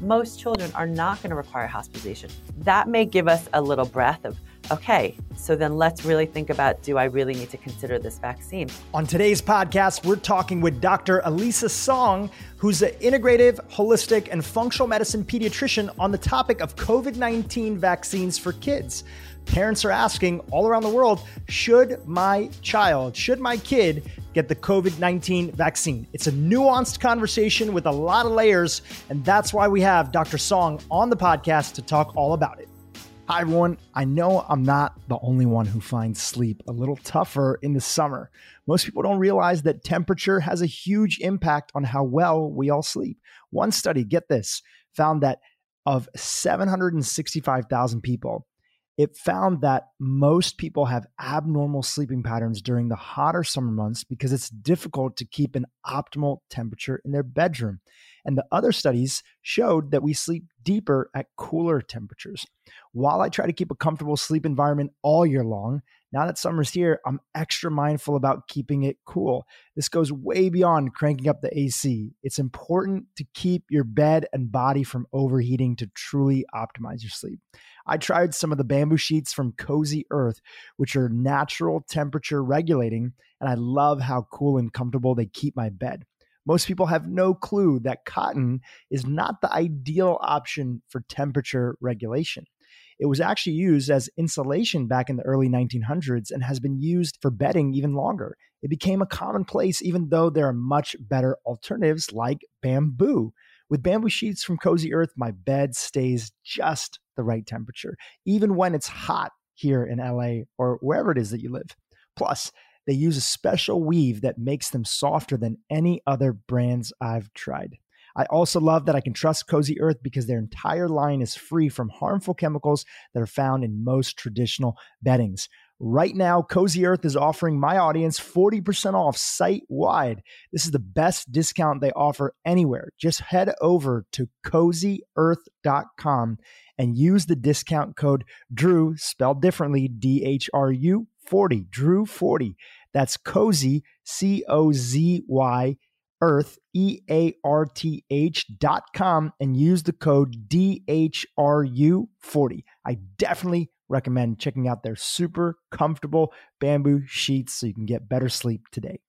most children are not going to require hospitalization. That may give us a little breath of, okay, so then let's really think about do I really need to consider this vaccine? On today's podcast, we're talking with Dr. Elisa Song, who's an integrative, holistic, and functional medicine pediatrician on the topic of COVID 19 vaccines for kids. Parents are asking all around the world should my child, should my kid get the COVID 19 vaccine? It's a nuanced conversation with a lot of layers, and that's why we have Dr. Song on the podcast to talk all about it. Hi, everyone. I know I'm not the only one who finds sleep a little tougher in the summer. Most people don't realize that temperature has a huge impact on how well we all sleep. One study, get this, found that of 765,000 people, it found that most people have abnormal sleeping patterns during the hotter summer months because it's difficult to keep an optimal temperature in their bedroom. And the other studies showed that we sleep deeper at cooler temperatures. While I try to keep a comfortable sleep environment all year long, now that summer's here, I'm extra mindful about keeping it cool. This goes way beyond cranking up the AC. It's important to keep your bed and body from overheating to truly optimize your sleep. I tried some of the bamboo sheets from Cozy Earth, which are natural temperature regulating, and I love how cool and comfortable they keep my bed. Most people have no clue that cotton is not the ideal option for temperature regulation. It was actually used as insulation back in the early 1900s and has been used for bedding even longer. It became a commonplace, even though there are much better alternatives like bamboo. With bamboo sheets from Cozy Earth, my bed stays just the right temperature, even when it's hot here in LA or wherever it is that you live. Plus, they use a special weave that makes them softer than any other brands I've tried. I also love that I can trust Cozy Earth because their entire line is free from harmful chemicals that are found in most traditional beddings. Right now, Cozy Earth is offering my audience 40% off site wide. This is the best discount they offer anywhere. Just head over to cozyearth.com and use the discount code DREW, spelled differently, D H R U 40, DREW 40. That's Cozy, C O Z Y, Earth, E A R T H dot com, and use the code DHRU40. I definitely recommend checking out their super comfortable bamboo sheets so you can get better sleep today.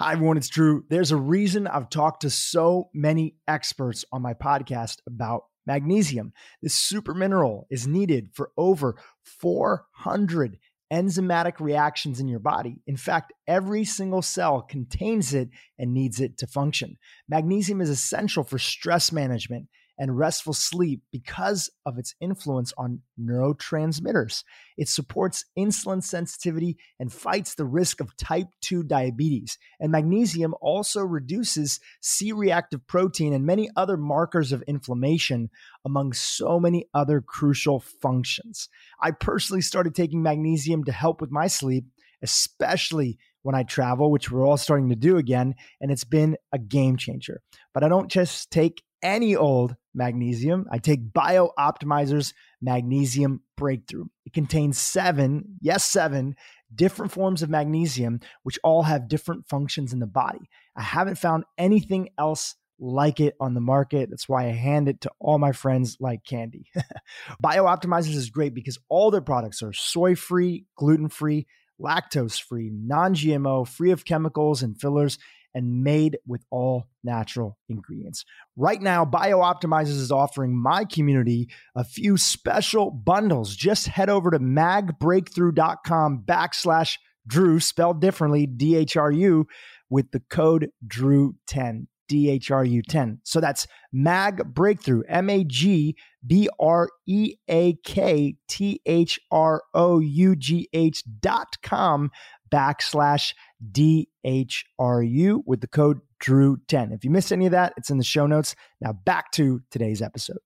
Hi, everyone, it's Dhru. There's a reason I've talked to so many experts on my podcast about magnesium. This super mineral is needed for over 400 enzymatic reactions in your body. In fact, every single cell contains it and needs it to function. Magnesium is essential for stress management and restful sleep because of its influence on neurotransmitters. It supports insulin sensitivity and fights the risk of type 2 diabetes. And magnesium also reduces C reactive protein and many other markers of inflammation, among so many other crucial functions. I personally started taking magnesium to help with my sleep, especially when I travel, which we're all starting to do again, and it's been a game changer. But I don't just take any old magnesium. I take Bio Optimizer's Magnesium Breakthrough. It contains seven, yes, seven different forms of magnesium, which all have different functions in the body. I haven't found anything else like it on the market. That's why I hand it to all my friends like candy. Bio Optimizers is great because all their products are soy free, gluten free, lactose free, non GMO, free of chemicals and fillers and made with all natural ingredients. Right now, BioOptimizers is offering my community a few special bundles. Just head over to magbreakthrough.com backslash Drew, spelled differently, D H R U, with the code Drew10. DHRU10. So that's MAG Breakthrough, M A G B R E A K T H R O U G H dot com backslash DHRU with the code Drew10. If you missed any of that, it's in the show notes. Now back to today's episode.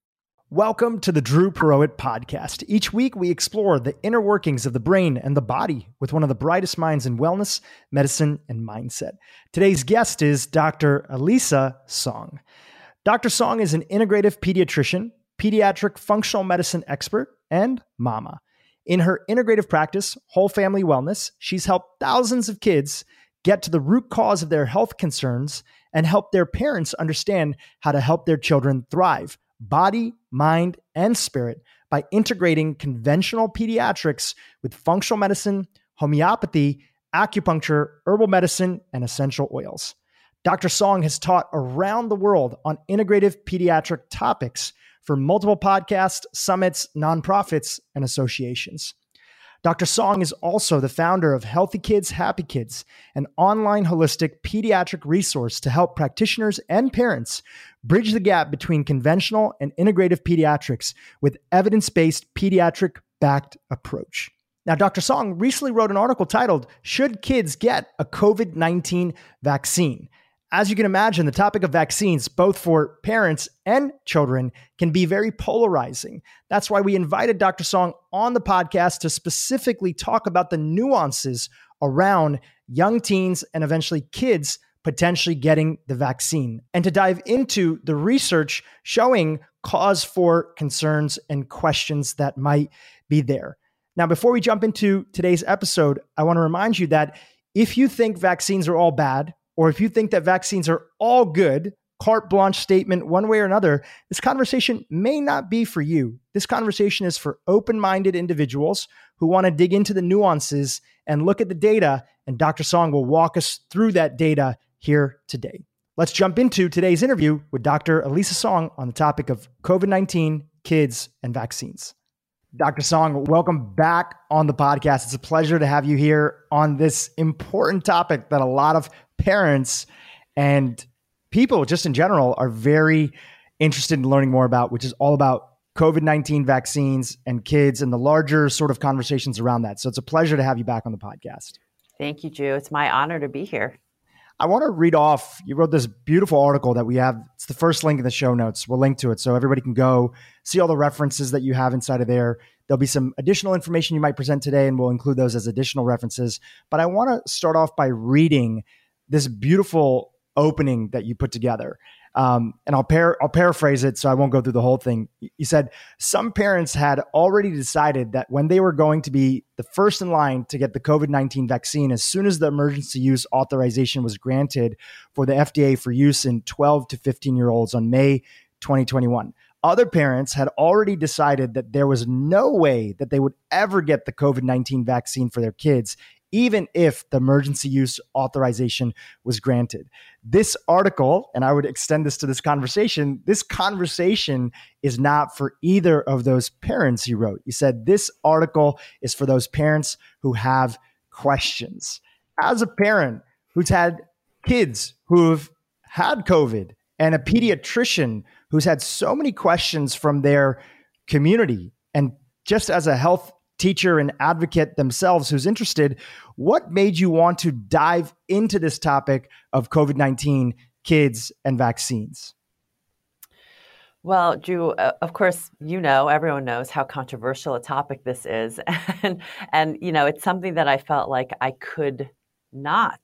Welcome to the Dhru Purohit podcast. Each week, we explore the inner workings of the brain and the body with one of the brightest minds in wellness, medicine, and mindset. Today's guest is Dr. Elisa Song. Dr. Song is an integrative pediatrician, pediatric functional medicine expert, and mama. In her integrative practice, Whole Family Wellness, she's helped thousands of kids get to the root cause of their health concerns and help their parents understand how to help their children thrive, body, mind, and spirit by integrating conventional pediatrics with functional medicine, homeopathy, acupuncture, herbal medicine, and essential oils. Dr. Song has taught around the world on integrative pediatric topics for multiple podcasts, summits, nonprofits, and associations. Dr. Song is also the founder of Healthy Kids, Happy Kids, an online holistic pediatric resource to help practitioners and parents bridge the gap between conventional and integrative pediatrics with evidence based pediatric backed approach. Now, Dr. Song recently wrote an article titled, Should Kids Get a COVID 19 Vaccine? As you can imagine, the topic of vaccines, both for parents and children, can be very polarizing. That's why we invited Dr. Song on the podcast to specifically talk about the nuances around young teens and eventually kids potentially getting the vaccine and to dive into the research showing cause for concerns and questions that might be there. Now, before we jump into today's episode, I want to remind you that if you think vaccines are all bad, or if you think that vaccines are all good, carte blanche statement, one way or another, this conversation may not be for you. This conversation is for open minded individuals who want to dig into the nuances and look at the data. And Dr. Song will walk us through that data here today. Let's jump into today's interview with Dr. Elisa Song on the topic of COVID 19, kids, and vaccines. Dr. Song, welcome back on the podcast. It's a pleasure to have you here on this important topic that a lot of parents and people just in general are very interested in learning more about, which is all about COVID 19 vaccines and kids and the larger sort of conversations around that. So it's a pleasure to have you back on the podcast. Thank you, Dhru. It's my honor to be here. I want to read off. You wrote this beautiful article that we have. It's the first link in the show notes. We'll link to it so everybody can go see all the references that you have inside of there. There'll be some additional information you might present today, and we'll include those as additional references. But I want to start off by reading this beautiful opening that you put together. Um, and I'll, par- I'll paraphrase it so I won't go through the whole thing. You said some parents had already decided that when they were going to be the first in line to get the COVID 19 vaccine, as soon as the emergency use authorization was granted for the FDA for use in 12 to 15 year olds on May 2021. Other parents had already decided that there was no way that they would ever get the COVID 19 vaccine for their kids, even if the emergency use authorization was granted. This article, and I would extend this to this conversation, this conversation is not for either of those parents, he wrote. He said, This article is for those parents who have questions. As a parent who's had kids who've had COVID and a pediatrician who's had so many questions from their community and just as a health teacher and advocate themselves who's interested, what made you want to dive into this topic of COVID 19, kids, and vaccines? Well, Dhru, of course, you know, everyone knows how controversial a topic this is. And, and, you know, it's something that I felt like I could not,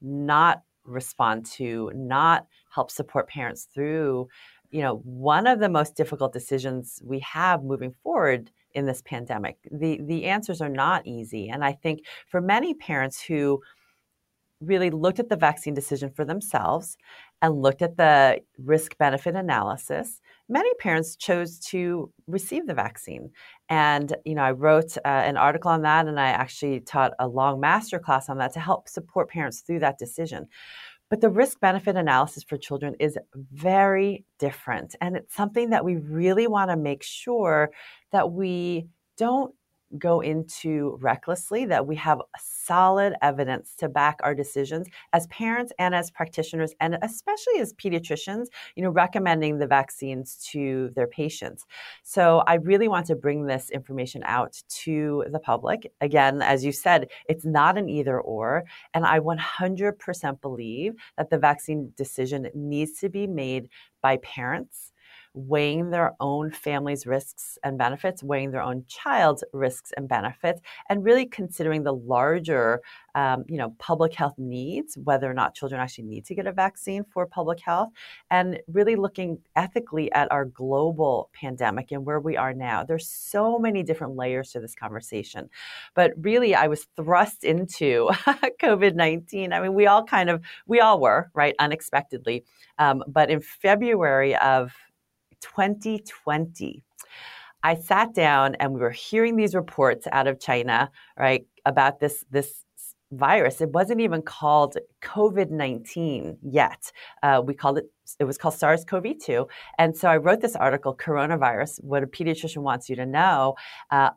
not respond to, not help support parents through. You know, one of the most difficult decisions we have moving forward in this pandemic. The the answers are not easy, and I think for many parents who really looked at the vaccine decision for themselves and looked at the risk benefit analysis many parents chose to receive the vaccine and you know i wrote uh, an article on that and i actually taught a long master class on that to help support parents through that decision but the risk benefit analysis for children is very different. And it's something that we really want to make sure that we don't go into recklessly, that we have solid evidence to back our decisions as parents and as practitioners, and especially as pediatricians, you know, recommending the vaccines to their patients. So I really want to bring this information out to the public. Again, as you said, it's not an either or. And I 100% believe that the vaccine decision needs to be made by parents weighing their own family's risks and benefits, weighing their own child's risks and benefits, and really considering the larger, um, you know, public health needs, whether or not children actually need to get a vaccine for public health, and really looking ethically at our global pandemic and where we are now. There's so many different layers to this conversation, but really, I was thrust into COVID 19. I mean, we all kind of, we all were, right, unexpectedly. Um, but in February of 2020. I sat down and we were hearing these reports out of China, right, about this this virus. It wasn't even called COVID 19 yet. Uh, we called it, it was called SARS CoV 2. And so I wrote this article, Coronavirus What a Pediatrician Wants You to Know. Uh,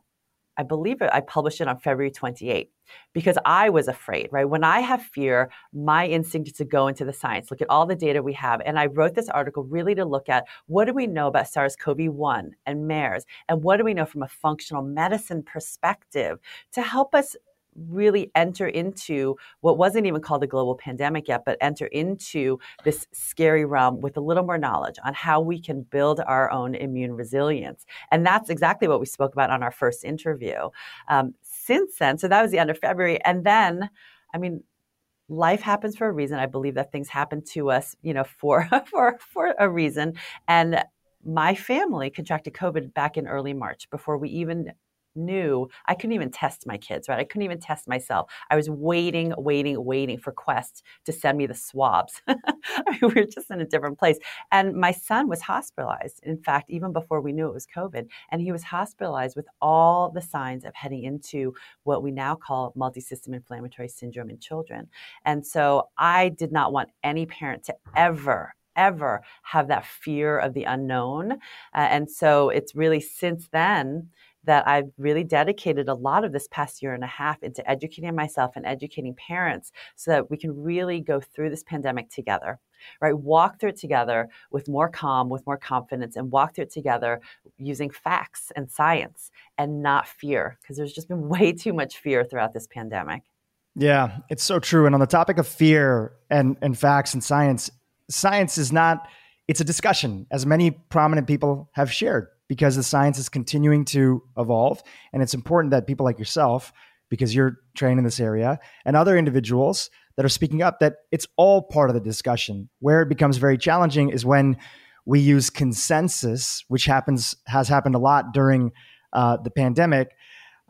I believe it, I published it on February 28 because I was afraid, right? When I have fear, my instinct is to go into the science, look at all the data we have. And I wrote this article really to look at what do we know about SARS CoV 1 and MERS, and what do we know from a functional medicine perspective to help us really enter into what wasn't even called a global pandemic yet, but enter into this scary realm with a little more knowledge on how we can build our own immune resilience. And that's exactly what we spoke about on our first interview. Um, since then, so that was the end of February. And then, I mean, life happens for a reason. I believe that things happen to us, you know, for for for a reason. And my family contracted COVID back in early March before we even knew I couldn't even test my kids, right? I couldn't even test myself. I was waiting, waiting, waiting for Quest to send me the swabs. I mean, we were just in a different place. And my son was hospitalized, in fact, even before we knew it was COVID. And he was hospitalized with all the signs of heading into what we now call multisystem inflammatory syndrome in children. And so I did not want any parent to ever, ever have that fear of the unknown. Uh, and so it's really since then that I've really dedicated a lot of this past year and a half into educating myself and educating parents so that we can really go through this pandemic together right? Walk through it together with more calm, with more confidence, and walk through it together using facts and science and not fear, because there's just been way too much fear throughout this pandemic. Yeah, it's so true. And on the topic of fear and, and facts and science, science is not, it's a discussion, as many prominent people have shared because the science is continuing to evolve. And it's important that people like yourself, because you're trained in this area, and other individuals that are speaking up, that it's all part of the discussion. Where it becomes very challenging is when we use consensus, which happens has happened a lot during uh, the pandemic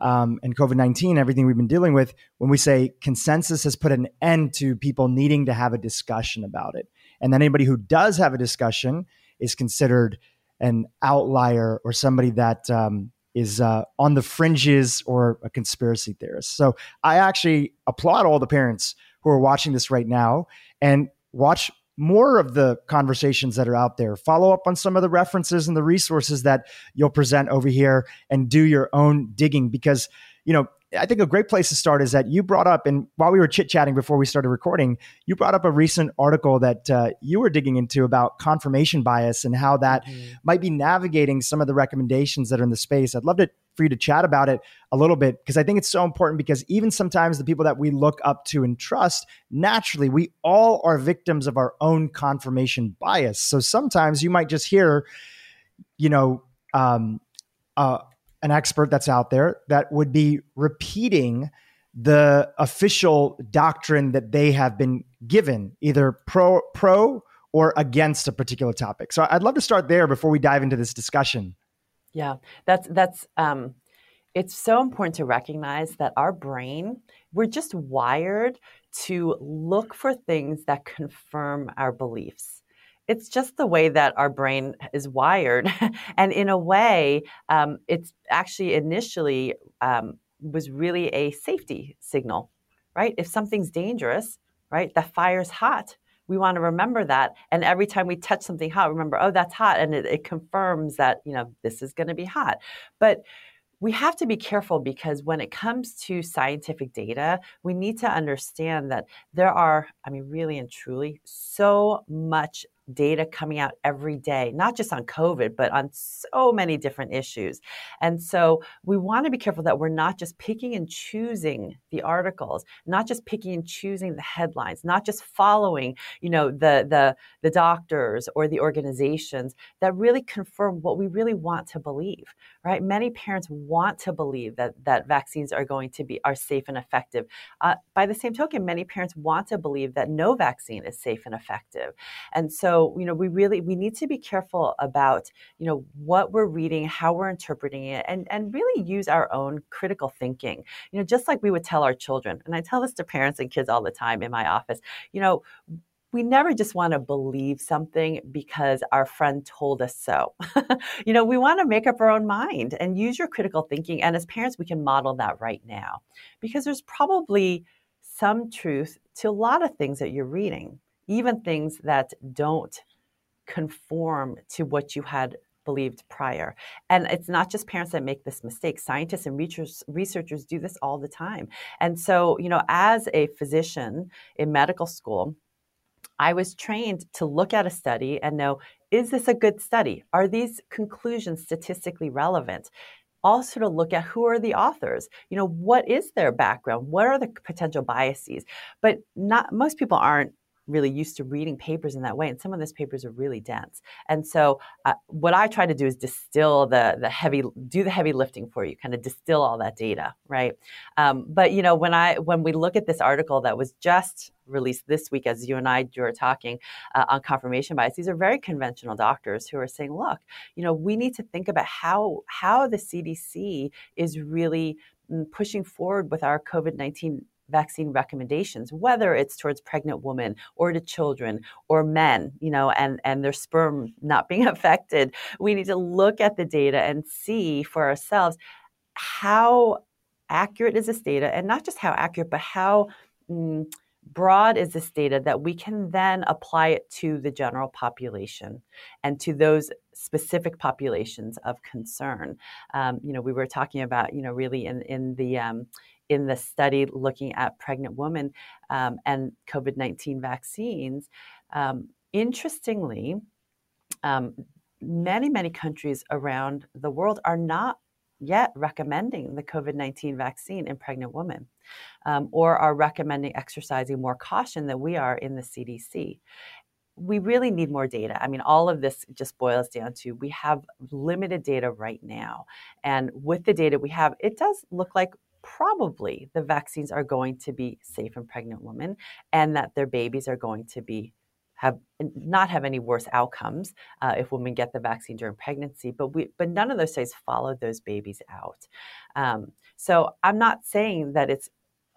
um, and COVID 19, everything we've been dealing with, when we say consensus has put an end to people needing to have a discussion about it. And then anybody who does have a discussion is considered an outlier or somebody that um, is uh, on the fringes or a conspiracy theorist. So I actually applaud all the parents who are watching this right now and watch more of the conversations that are out there. Follow up on some of the references and the resources that you'll present over here and do your own digging because, you know, I think a great place to start is that you brought up, and while we were chit chatting before we started recording, you brought up a recent article that uh, you were digging into about confirmation bias and how that mm-hmm. might be navigating some of the recommendations that are in the space. I'd love to for you to chat about it a little bit because I think it's so important because even sometimes the people that we look up to and trust, naturally, we all are victims of our own confirmation bias. So sometimes you might just hear, you know, um, uh, an expert that's out there that would be repeating the official doctrine that they have been given, either pro pro or against a particular topic. So I'd love to start there before we dive into this discussion. Yeah, that's that's um, it's so important to recognize that our brain we're just wired to look for things that confirm our beliefs it's just the way that our brain is wired. and in a way, um, it's actually initially um, was really a safety signal, right? If something's dangerous, right, the fire's hot. We want to remember that. And every time we touch something hot, remember, oh, that's hot. And it, it confirms that, you know, this is going to be hot. But we have to be careful because when it comes to scientific data, we need to understand that there are, I mean, really and truly, so much data coming out every day, not just on COVID, but on so many different issues. And so we want to be careful that we're not just picking and choosing the articles, not just picking and choosing the headlines, not just following, you know, the the the doctors or the organizations that really confirm what we really want to believe, right? Many parents want to believe that that vaccines are going to be are safe and effective. Uh, by the same token, many parents want to believe that no vaccine is safe and effective. And so you know we really we need to be careful about you know what we're reading how we're interpreting it and and really use our own critical thinking you know just like we would tell our children and i tell this to parents and kids all the time in my office you know we never just want to believe something because our friend told us so. you know, we want to make up our own mind and use your critical thinking. And as parents, we can model that right now because there's probably some truth to a lot of things that you're reading, even things that don't conform to what you had believed prior. And it's not just parents that make this mistake. Scientists and researchers do this all the time. And so, you know, as a physician in medical school, I was trained to look at a study and know is this a good study? Are these conclusions statistically relevant? Also, to look at who are the authors, you know, what is their background? What are the potential biases? But not most people aren't really used to reading papers in that way and some of those papers are really dense. And so uh, what i try to do is distill the the heavy do the heavy lifting for you kind of distill all that data right? Um, but you know when i when we look at this article that was just released this week as you and i were talking uh, on confirmation bias these are very conventional doctors who are saying look you know we need to think about how how the cdc is really mm, pushing forward with our covid-19 vaccine recommendations, whether it's towards pregnant women or to children or men, you know, and, and their sperm not being affected. We need to look at the data and see for ourselves how accurate is this data and not just how accurate, but how mm, broad is this data that we can then apply it to the general population and to those specific populations of concern. Um, you know, we were talking about, you know, really in, in the um, in the study looking at pregnant women um, and COVID 19 vaccines, um, interestingly, um, many, many countries around the world are not yet recommending the COVID 19 vaccine in pregnant women um, or are recommending exercising more caution than we are in the CDC we really need more data. I mean, all of this just boils down to we have limited data right now. And with the data we have, it does look like probably the vaccines are going to be safe in pregnant women and that their babies are going to be have not have any worse outcomes uh, if women get the vaccine during pregnancy but we but none of those studies followed those babies out. Um, so i'm not saying that it's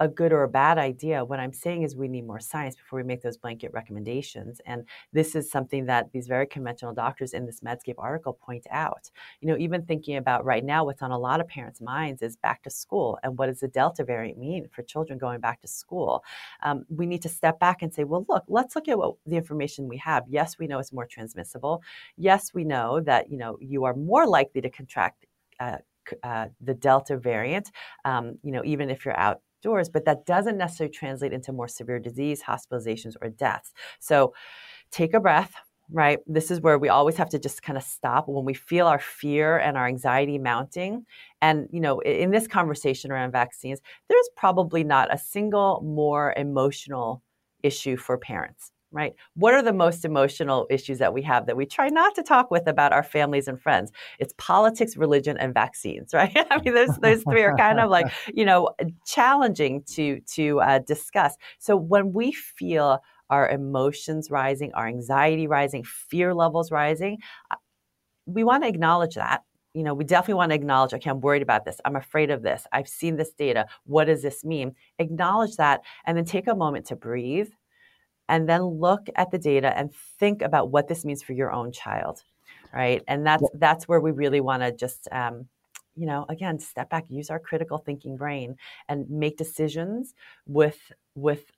a good or a bad idea. What I'm saying is we need more science before we make those blanket recommendations. And this is something that these very conventional doctors in this Medscape article point out. You know, even thinking about right now, what's on a lot of parents' minds is back to school and what does the Delta variant mean for children going back to school? Um, we need to step back and say, well, look, let's look at what the information we have. Yes, we know it's more transmissible. Yes, we know that you know you are more likely to contract. Uh, uh, the Delta variant, um, you know, even if you're out doors, but that doesn't necessarily translate into more severe disease, hospitalizations, or deaths. So take a breath, right? This is where we always have to just kind of stop when we feel our fear and our anxiety mounting. And, you know, in this conversation around vaccines, there's probably not a single more emotional issue for parents right? What are the most emotional issues that we have that we try not to talk with about our families and friends? It's politics, religion, and vaccines, right? I mean, those those three are kind of like you know challenging to to uh, discuss. So when we feel our emotions rising, our anxiety rising, fear levels rising, uh, we want to acknowledge that you know, we definitely want to acknowledge, okay, I'm worried about this. I'm afraid of this. I've seen this data. What does this mean? Acknowledge that and then take a moment to breathe and then look at the data and think about what this means for your own child right? And that's that's where we really want to just um, you know again step back use our critical thinking brain and make decisions with with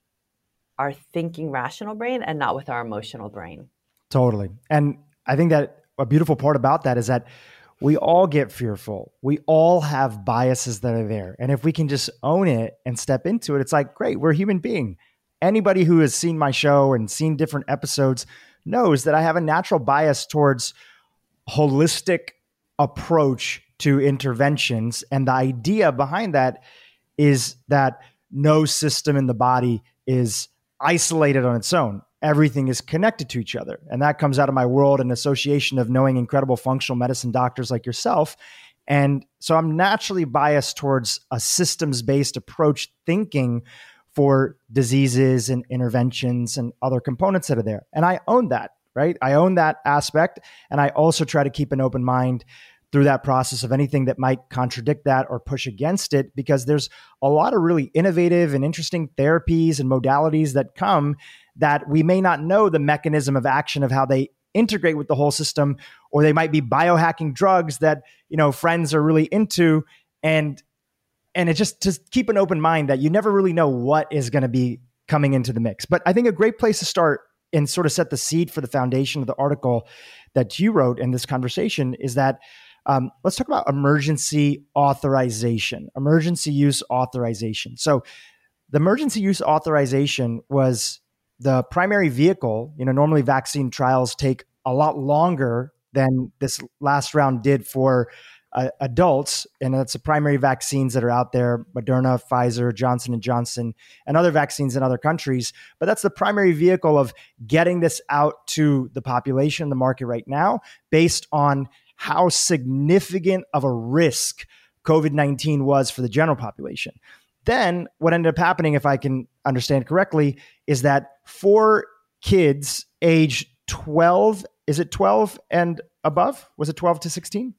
our thinking rational brain and not with our emotional brain. Totally. And i think that a beautiful part about that is that we all get fearful. We all have biases that are there. And if we can just own it and step into it, it's like, great, we're a human being anybody who has seen my show and seen different episodes knows that I have a natural bias towards holistic approach to interventions. And the idea behind that is that no system in the body is isolated on its own. Everything is connected to each other. And that comes out of my world and association of knowing incredible functional medicine doctors like yourself. And so i'm naturally biased towards a systems based approach thinking for diseases and interventions and other components that are there. And I own that, right? I own that aspect. And I also try to keep an open mind through that process of anything that might contradict that or push against it, because there's a lot of really innovative and interesting therapies and modalities that come that we may not know the mechanism of action of how they integrate with the whole system, or they might be biohacking drugs that you know friends are really into, and and it just to keep an open mind that you never really know what is going to be coming into the mix. But I think a great place to start and sort of set the seed for the foundation of the article that you wrote in this conversation is that um, let's talk about emergency authorization, emergency use authorization. So, the emergency use authorization was the primary vehicle. You know, normally vaccine trials take a lot longer than this last round did for uh, adults, and that's the primary vaccines that are out there: Moderna, Pfizer, Johnson and Johnson, and other vaccines in other countries. But that's the primary vehicle of getting this out to the population, the market right now, based on how significant of a risk COVID nineteen was for the general population. Then, what ended up happening, if I can understand correctly, is that for kids age 12, is it 12 and above? Was it 12 to 16?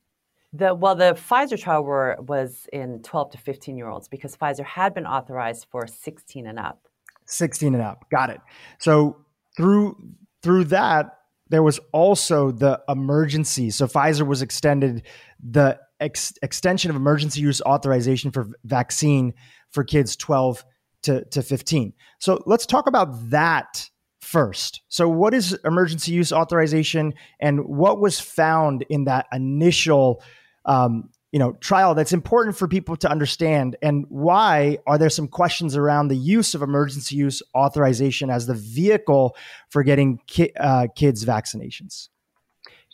The, well, the Pfizer trial were, was in 12 to 15 year olds because Pfizer had been authorized for 16 and up. 16 and up. Got it. So through through that, there was also the emergency. So Pfizer was extended the ex- extension of emergency use authorization for vaccine for kids 12 to, to 15. So let's talk about that first. So, what is emergency use authorization, and what was found in that initial um, you know trial that's important for people to understand and why are there some questions around the use of emergency use authorization as the vehicle for getting ki- uh, kids vaccinations?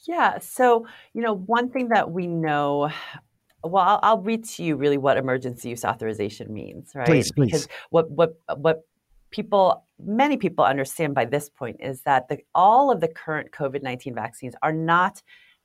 Yeah so you know one thing that we know well I'll, I'll read to you really what emergency use authorization means right? Please, please. because what what what people many people understand by this point is that the, all of the current covid-19 vaccines are not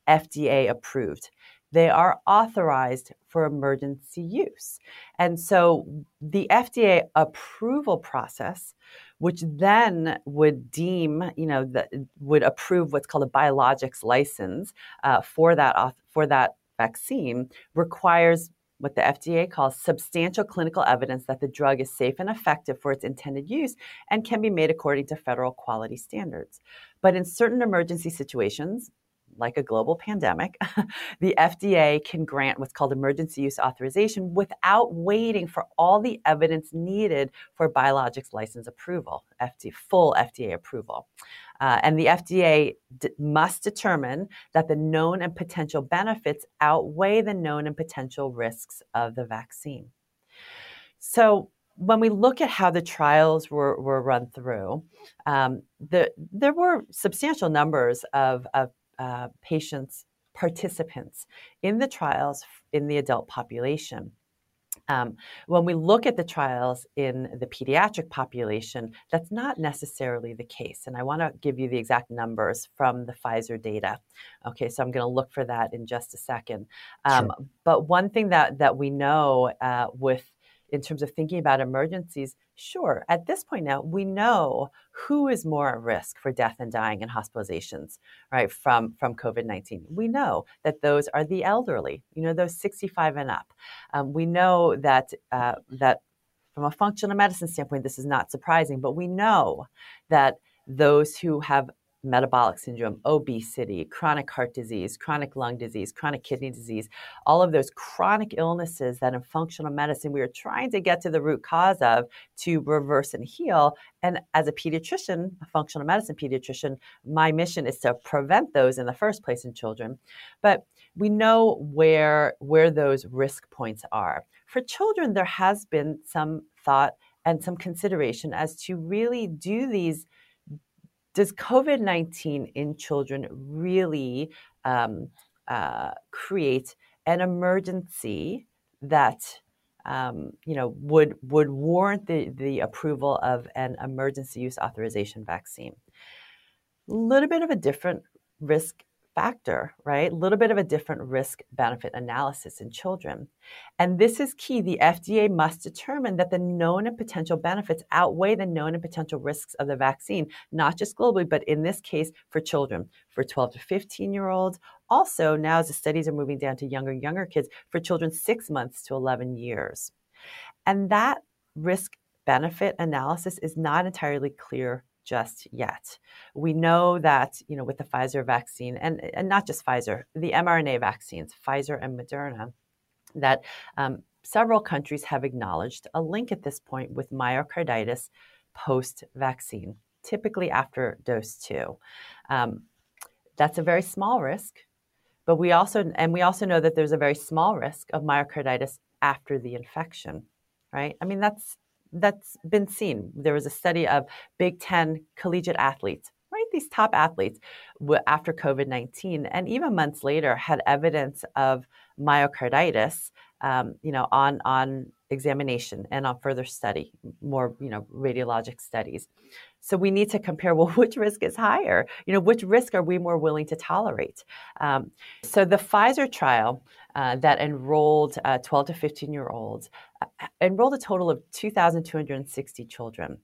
fda approved they are authorized for emergency use. And so the FDA approval process, which then would deem, you know, that would approve what's called a biologics license uh, for that for that vaccine, requires what the FDA calls substantial clinical evidence that the drug is safe and effective for its intended use and can be made according to federal quality standards. But in certain emergency situations, like a global pandemic, the FDA can grant what's called emergency use authorization without waiting for all the evidence needed for biologics license approval, FDA, full FDA approval. Uh, and the FDA d- must determine that the known and potential benefits outweigh the known and potential risks of the vaccine. So, when we look at how the trials were, were run through, um, the, there were substantial numbers of, of uh, patients, participants in the trials in the adult population. Um, when we look at the trials in the pediatric population, that's not necessarily the case. And I want to give you the exact numbers from the Pfizer data. Okay, so I'm going to look for that in just a second. Um, sure. But one thing that, that we know uh, with in terms of thinking about emergencies, sure, at this point now, we know who is more at risk for death and dying and hospitalizations, right, from, from COVID 19. We know that those are the elderly, you know, those 65 and up. Um, we know that, uh, that from a functional medicine standpoint, this is not surprising, but we know that those who have metabolic syndrome, obesity, chronic heart disease, chronic lung disease, chronic kidney disease, all of those chronic illnesses that in functional medicine we are trying to get to the root cause of to reverse and heal. And as a pediatrician, a functional medicine pediatrician, my mission is to prevent those in the first place in children. But we know where where those risk points are. For children, there has been some thought and some consideration as to really do these does COVID 19 in children really um, uh, create an emergency that um, you know would would warrant the, the approval of an emergency use authorization vaccine? A little bit of a different risk factor, right? A little bit of a different risk benefit analysis in children. And this is key. The FDA must determine that the known and potential benefits outweigh the known and potential risks of the vaccine, not just globally, but in this case for children, for 12 to 15 year olds, also now as the studies are moving down to younger, younger kids for children six months to 11 years. And that risk benefit analysis is not entirely clear just yet. We know that, you know, with the Pfizer vaccine and, and not just Pfizer, the mRNA vaccines, Pfizer and Moderna, that um, several countries have acknowledged a link at this point with myocarditis post vaccine, typically after dose two. Um, that's a very small risk, but we also, and we also know that there's a very small risk of myocarditis after the infection, right? I mean, that's that's been seen. There was a study of Big Ten collegiate athletes, right? These top athletes after COVID 19, and even months later had evidence of myocarditis, um, you know, on, on examination and on further study, more, you know, radiologic studies. So we need to compare, well, which risk is higher? You know, which risk are we more willing to tolerate? Um, so the Pfizer trial uh, that enrolled uh, 12 to 15 year olds enrolled a total of 2,260 children.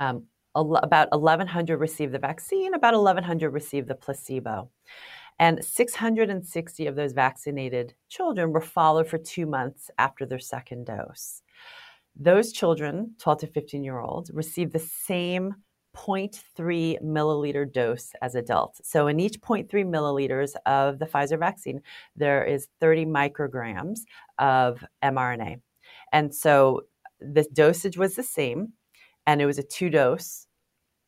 Um, about 1,100 received the vaccine, about 1,100 received the placebo. And 660 of those vaccinated children were followed for two months after their second dose. Those children, 12 to 15 year olds, received the same 0.3 milliliter dose as adults. So, in each 0.3 milliliters of the Pfizer vaccine, there is 30 micrograms of mRNA. And so, the dosage was the same, and it was a two dose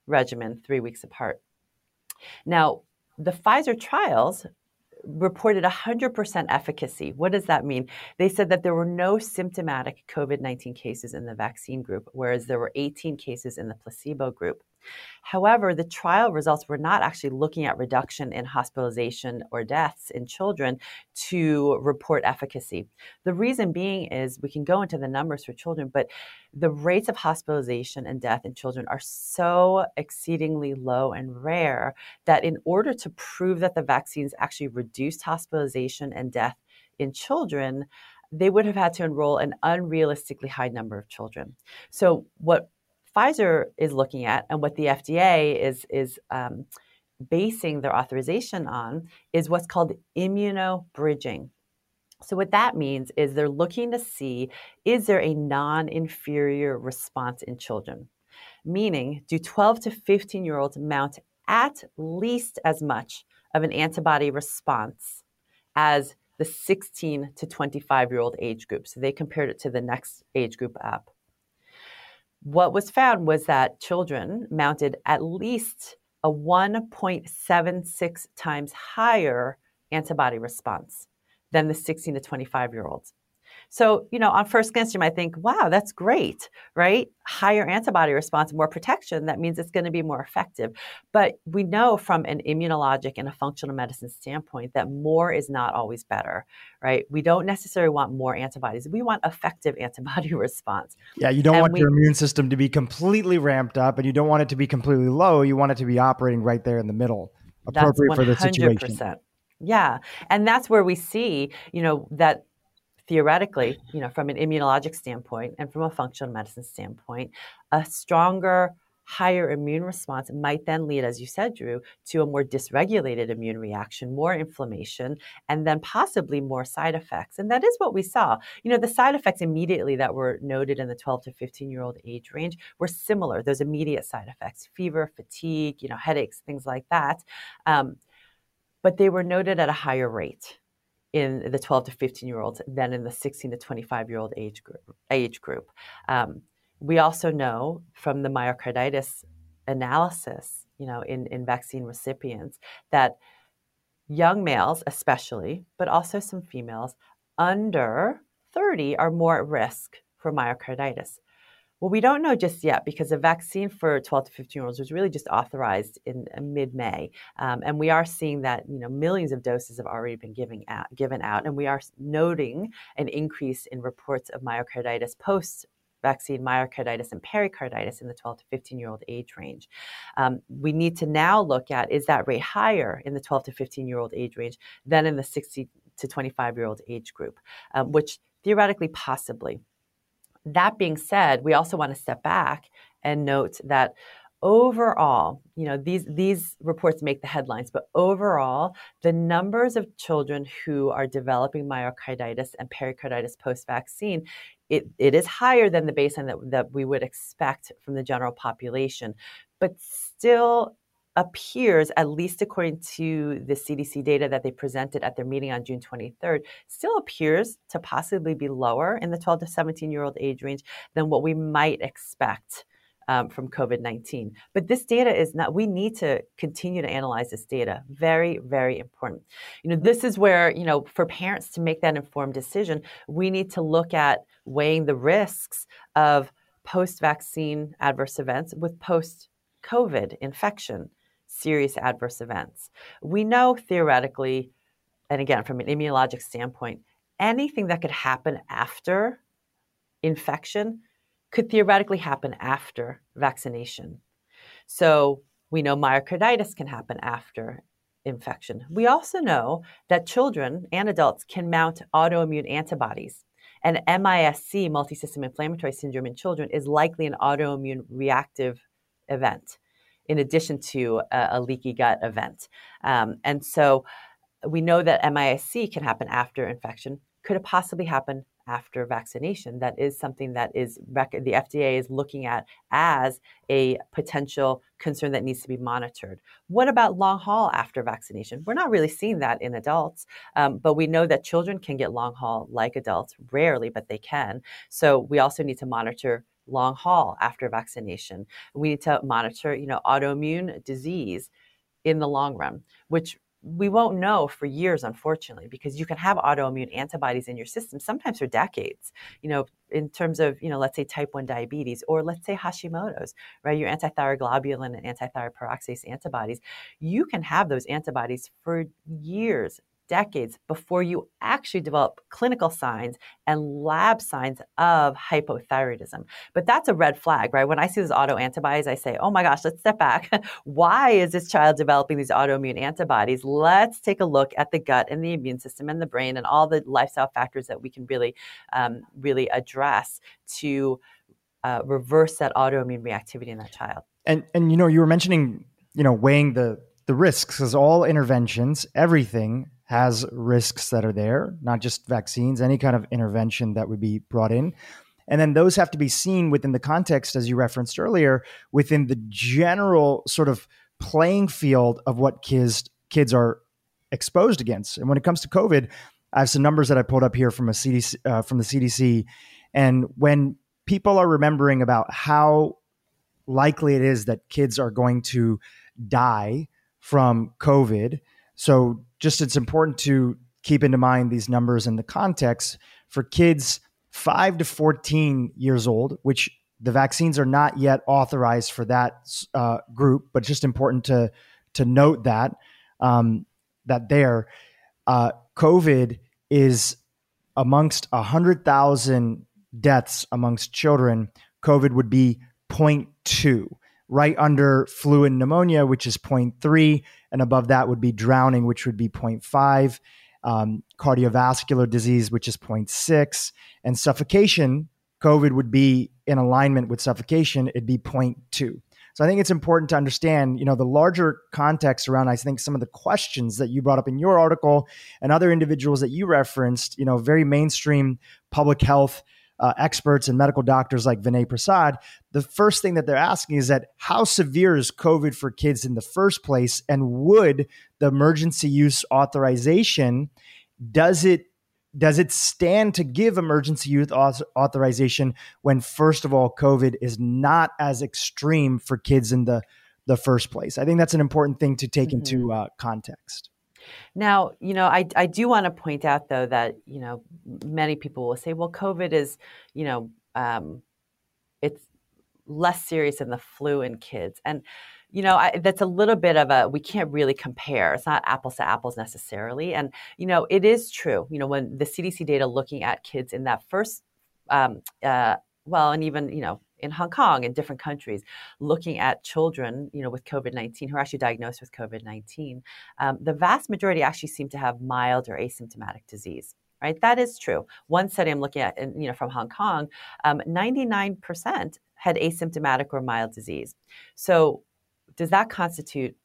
regimen, three weeks apart. Now, the Pfizer trials reported 100% efficacy. What does that mean? They said that there were no symptomatic COVID 19 cases in the vaccine group, whereas there were 18 cases in the placebo group. However, the trial results were not actually looking at reduction in hospitalization or deaths in children to report efficacy. The reason being is we can go into the numbers for children, but the rates of hospitalization and death in children are so exceedingly low and rare that in order to prove that the vaccines actually reduced hospitalization and death in children, they would have had to enroll an unrealistically high number of children. So, what Pfizer is looking at and what the FDA is is um, basing their authorization on is what's called immunobridging. So what that means is they're looking to see is there a non-inferior response in children? Meaning, do 12 to 15 year olds mount at least as much of an antibody response as the 16 to 25 year old age group. So they compared it to the next age group up what was found was that children mounted at least a 1.76 times higher antibody response than the 16 to 25 year olds. So, you know, on first glance, you might think, wow, that's great, right? Higher antibody response, more protection. That means it's going to be more effective. But we know from an immunologic and a functional medicine standpoint that more is not always better, right? We don't necessarily want more antibodies. We want effective antibody response. Yeah, you don't and want we, your immune system to be completely ramped up and you don't want it to be completely low. You want it to be operating right there in the middle, appropriate for the situation. Yeah. And that's where we see, you know, that theoretically, you know, from an immunologic standpoint and from a functional medicine standpoint, a stronger, higher immune response might then lead, as you said, Dhru, to a more dysregulated immune reaction, more inflammation, and then possibly more side effects. And that is what we saw. You know, the side effects immediately that were noted in the 12 to 15 year old age range were similar. Those immediate side effects, fever, fatigue, you know, headaches, things like that. Um, but they were noted at a higher rate in the 12 to 15 year olds than in the 16 to 25 year old age group. Age group. Um, we also know from the myocarditis analysis, you know, in, in vaccine recipients, that young males, especially, but also some females under 30 are more at risk for myocarditis. Well, we don't know just yet because the vaccine for 12 to 15 year olds was really just authorized in uh, mid May. Um, and we are seeing that you know millions of doses have already been giving out, given out. And we are noting an increase in reports of myocarditis post vaccine myocarditis and pericarditis in the 12 to 15 year old age range. Um, we need to now look at is that rate higher in the 12 to 15 year old age range than in the 60 to 25 year old age group, um, which theoretically possibly. That being said, we also want to step back and note that overall, you know, these these reports make the headlines, but overall, the numbers of children who are developing myocarditis and pericarditis post-vaccine, it, it is higher than the baseline that, that we would expect from the general population, but still appears, at least according to the CDC data that they presented at their meeting on June 23rd, still appears to possibly be lower in the 12 to 17 year old age range than what we might expect um, from COVID 19. But this data is not, we need to continue to analyze this data. Very, very important. You know, this is where, you know, for parents to make that informed decision, we need to look at weighing the risks of post vaccine adverse events with post COVID infection, serious adverse events. We know theoretically, and again, from an immunologic standpoint, anything that could happen after infection could theoretically happen after vaccination. So we know myocarditis can happen after infection. We also know that children and adults can mount autoimmune antibodies. And MISC, multisystem inflammatory syndrome in children, is likely an autoimmune reactive event in addition to a, a leaky gut event. Um, and so we know that MISC can happen after infection. Could it possibly happen after vaccination. That is something that is the FDA is looking at as a potential concern that needs to be monitored. What about long haul after vaccination? We're not really seeing that in adults, um, but we know that children can get long haul like adults, rarely, but they can. So we also need to monitor long haul after vaccination. We need to monitor, you know, autoimmune disease in the long run, which we won't know for years, unfortunately, because you can have autoimmune antibodies in your system sometimes for decades. You know, in terms of, you know, let's say type 1 diabetes or let's say Hashimoto's, right? Your antithyroglobulin and antithyroid peroxidase antibodies, you can have those antibodies for years, decades before you actually develop clinical signs and lab signs of hypothyroidism. But that's a red flag, right? When I see those auto antibodies, I say, oh my gosh, let's step back. Why is this child developing these autoimmune antibodies? Let's take a look at the gut and the immune system and the brain and all the lifestyle factors that we can really, um, really address to uh, reverse that autoimmune reactivity in that child. And and you know, you were mentioning, you know, weighing the the risks because all interventions, everything has risks that are there, not just vaccines, any kind of intervention that would be brought in. And then those have to be seen within the context, as you referenced earlier, within the general sort of playing field of what kids kids are exposed against. And when it comes to COVID, I have some numbers that I pulled up here from a CDC uh, from the CDC, and when people are remembering about how likely it is that kids are going to die from COVID, so just it's important to keep into mind these numbers in the context for kids 5 to 14 years old, which the vaccines are not yet authorized for that uh, group, but just important to to note that um, that there, uh, COVID is amongst hundred thousand deaths amongst children. COVID would be 0.2 right under flu and pneumonia, which is 0.3, and above that would be drowning, which would be 0.5, um, cardiovascular disease, which is 0.6, and suffocation, COVID would be in alignment with suffocation, it'd be 0.2. So I think it's important to understand, you know, the larger context around, I think, some of the questions that you brought up in your article and other individuals that you referenced, you know, very mainstream public health uh, experts and medical doctors like Vinay Prasad, the first thing that they're asking is that how severe is COVID for kids in the first place? And would the emergency use authorization, does it does it stand to give emergency use authorization when first of all covid is not as extreme for kids in the the first place i think that's an important thing to take mm-hmm. into uh, context now, you know, I, I do want to point out though that, you know, many people will say, well, COVID is, you know, um, it's less serious than the flu in kids. And, you know, I, that's a little bit of a, we can't really compare. It's not apples to apples necessarily. And, you know, it is true, you know, when the CDC data looking at kids in that first, um, uh, well, and even, you know, in Hong Kong and different countries, looking at children, you know, with COVID nineteen who are actually diagnosed with COVID nineteen, um, the vast majority actually seem to have mild or asymptomatic disease. Right, that is true. One study I'm looking at, you know, from Hong Kong, um, 99% had asymptomatic or mild disease. So, does that constitute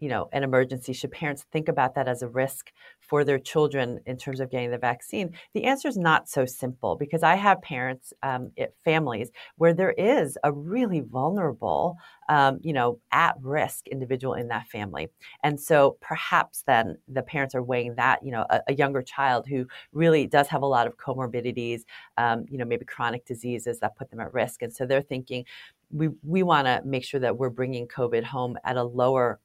you know an emergency should parents think about that as a risk for their children in terms of getting the vaccine? The answer is not so simple because i have parents um, families where there is a really vulnerable um, you know at risk individual in that family. And so perhaps then the parents are weighing that you know a, a younger child who really does have a lot of comorbidities um, you know maybe chronic diseases that put them at risk. And so they're thinking we, we want to make sure that we're bringing COVID home at a lower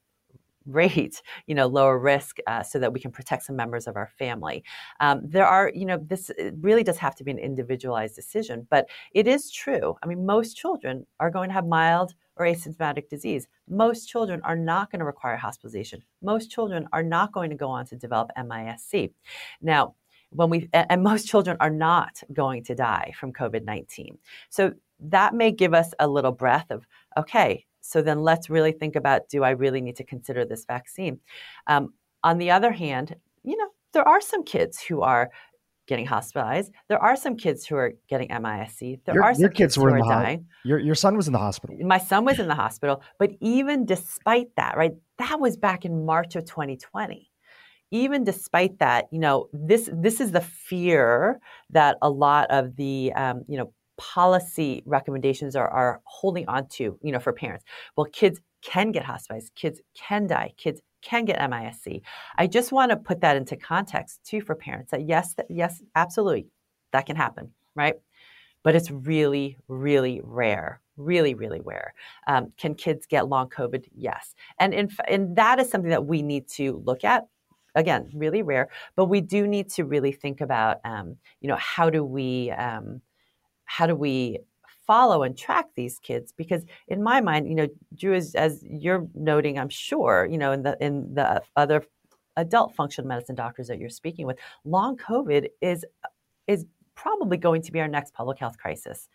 rate, you know, lower risk, uh, so that we can protect some members of our family. Um, there are, you know, this really does have to be an individualized decision, but it is true. I mean, most children are going to have mild or asymptomatic disease. Most children are not going to require hospitalization. Most children are not going to go on to develop MIS-C. Now, when we and most children are not going to die from COVID-19. So that may give us a little breath of okay, so then let's really think about do I really need to consider this vaccine? Um, on the other hand, you know, there are some kids who are getting hospitalized. There are some kids who are getting MIS-C. There your, are some your kids, kids who are dying. Ho- your, your son was in the hospital. My son was in the hospital. But even despite that, right, that was back in March of 2020 even despite that, you know, this this is the fear that a lot of the um, you know policy recommendations are, are holding on to, you know, for parents. Well, kids can get hospitalized, kids can die, kids can get MIS-C. I just want to put that into context too for parents that yes, that, yes, absolutely, that can happen, right? But it's really, really rare really, really rare. Um, can kids get long COVID? Yes. And, in, and that is something that we need to look at. Again, really rare, but we do need to really think about, um, you know, how do we, um, how do we follow and track these kids? Because in my mind you know Dhru as, as you're noting i'm sure you know in the in the other adult functional medicine doctors that you're speaking with long covid is is probably going to be our next public health crisis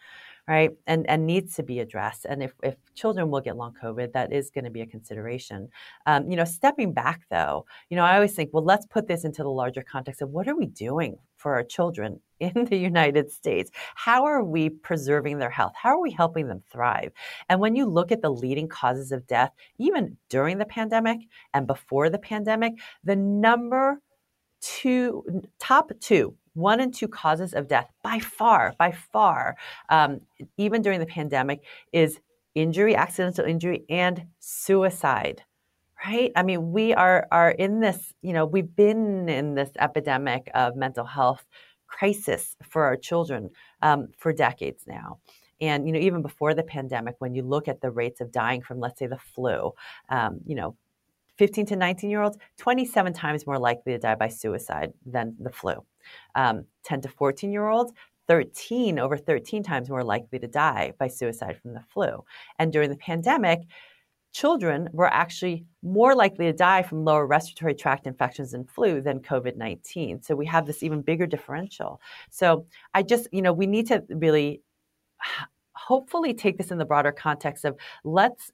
right? And and needs to be addressed. And if, if children will get long covid that is going to be a consideration. Um, you know stepping back though you know i always think well let's put this into the larger context of what are we doing for our children in the united states? How are we preserving their health? How are we helping them thrive? And when you look at the leading causes of death even during the pandemic and before the pandemic the number two top two one and two causes of death by far, by far, um, even during the pandemic, is injury, accidental injury, and suicide. Right? I mean, we are are in this. You know, we've been in this epidemic of mental health crisis for our children um, for decades now. And you know, even before the pandemic, when you look at the rates of dying from, let's say, the flu, um, you know, 15 to 19 year olds, 27 times more likely to die by suicide than the flu. Um, 10 to 14 year olds, 13, over 13 times more likely to die by suicide from the flu. And during the pandemic, children were actually more likely to die from lower respiratory tract infections and flu than COVID 19. So we have this even bigger differential. So I just, you know, we need to really hopefully take this in the broader context of let's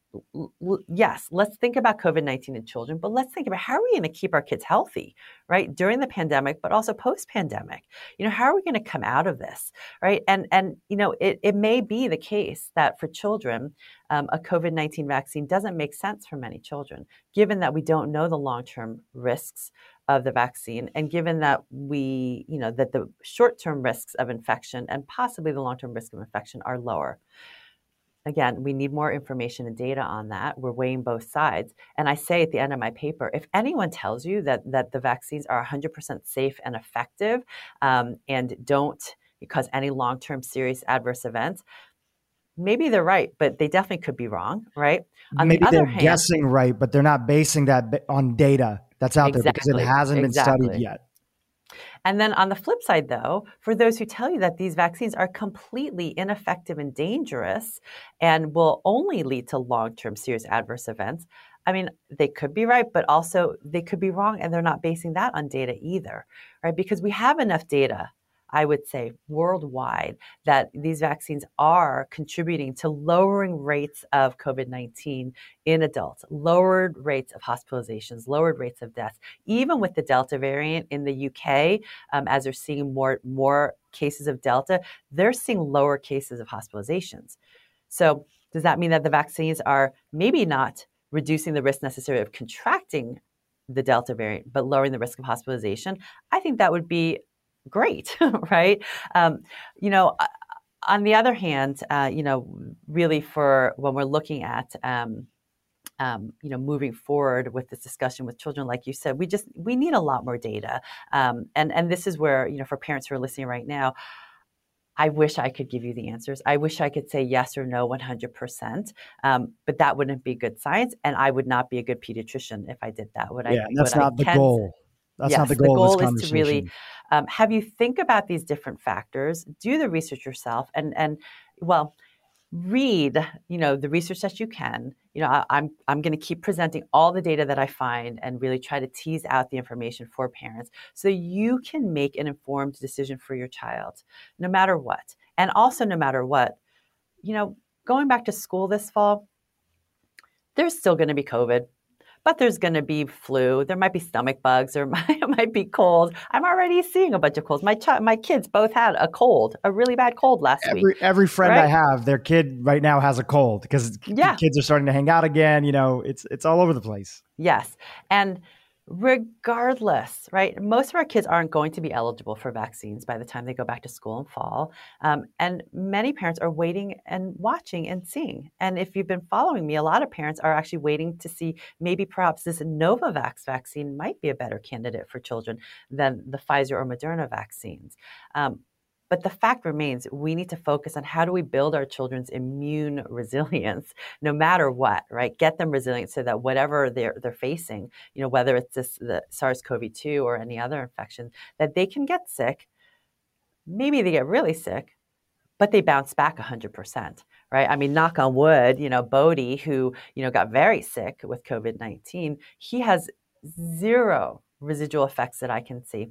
yes let's think about covid-19 in children but let's think about how are we going to keep our kids healthy right during the pandemic but also post pandemic you know how are we going to come out of this right? And and you know it, it may be the case that for children um, a covid-19 vaccine doesn't make sense for many children given that we don't know the long-term risks of the vaccine and given that we you know that the short-term risks of infection and possibly the long-term risk of infection are lower. Again we need more information and data on that. We're weighing both sides. And i say at the end of my paper if anyone tells you that that the vaccines are 100% safe and effective um, and don't cause any long-term serious adverse events maybe they're right, but they definitely could be wrong, right? On maybe the they're hand, guessing right, but they're not basing that on data that's out exactly, there because it hasn't exactly. been studied yet. And then on the flip side, though, for those who tell you that these vaccines are completely ineffective and dangerous and will only lead to long term serious adverse events, I mean, they could be right, but also they could be wrong, and they're not basing that on data either, right? Because we have enough data I would say worldwide, that these vaccines are contributing to lowering rates of COVID 19 in adults, lowered rates of hospitalizations, lowered rates of deaths. Even with the Delta variant in the UK, um, as they're seeing more, more cases of Delta, they're seeing lower cases of hospitalizations. So, does that mean that the vaccines are maybe not reducing the risk necessary of contracting the Delta variant, but lowering the risk of hospitalization? I think that would be great, right? Um, you know, on the other hand, uh, you know, really for when we're looking at um, um, you know moving forward with this discussion with children like you said we just we need a lot more data um, and and this is where you know for parents who are listening right now I wish I could give you the answers. I wish I could say yes or no 100%, um, but that wouldn't be good science, and I would not be a good pediatrician if I did that. Would yeah, I? that's not I the goal. That's yes, not the goal. The goal is to really um, have you think about these different factors, do the research yourself, and and well, read you know the research that you can you know I, am i'm, I'm going to keep presenting all the data that i find and really try to tease out the information for parents so you can make an informed decision for your child no matter what and also no matter what you know going back to school this fall there's still going to be covid but there's going to be flu. There might be stomach bugs. There might, might be cold. I'm already seeing a bunch of colds. My ch- my kids both had a cold, a really bad cold last every, week. Every friend right? I have, their kid right now has a cold because yeah. kids are starting to hang out again. You know, it's it's all over the place. Yes, and regardless, right? Most of our kids aren't going to be eligible for vaccines by the time they go back to school in fall. Um, and many parents are waiting and watching and seeing. And if you've been following me, a lot of parents are actually waiting to see maybe perhaps this Novavax vaccine might be a better candidate for children than the Pfizer or Moderna vaccines. Um, but the fact remains, we need to focus on how do we build our children's immune resilience, no matter what, right? Get them resilient so that whatever they're they're facing, you know, whether it's this the SARS-CoV-2 or any other infection, that they can get sick. Maybe they get really sick, but they bounce back 100%, right? I mean, knock on wood, you know, Bodhi, who, you know, got very sick with COVID 19, he has zero residual effects that I can see.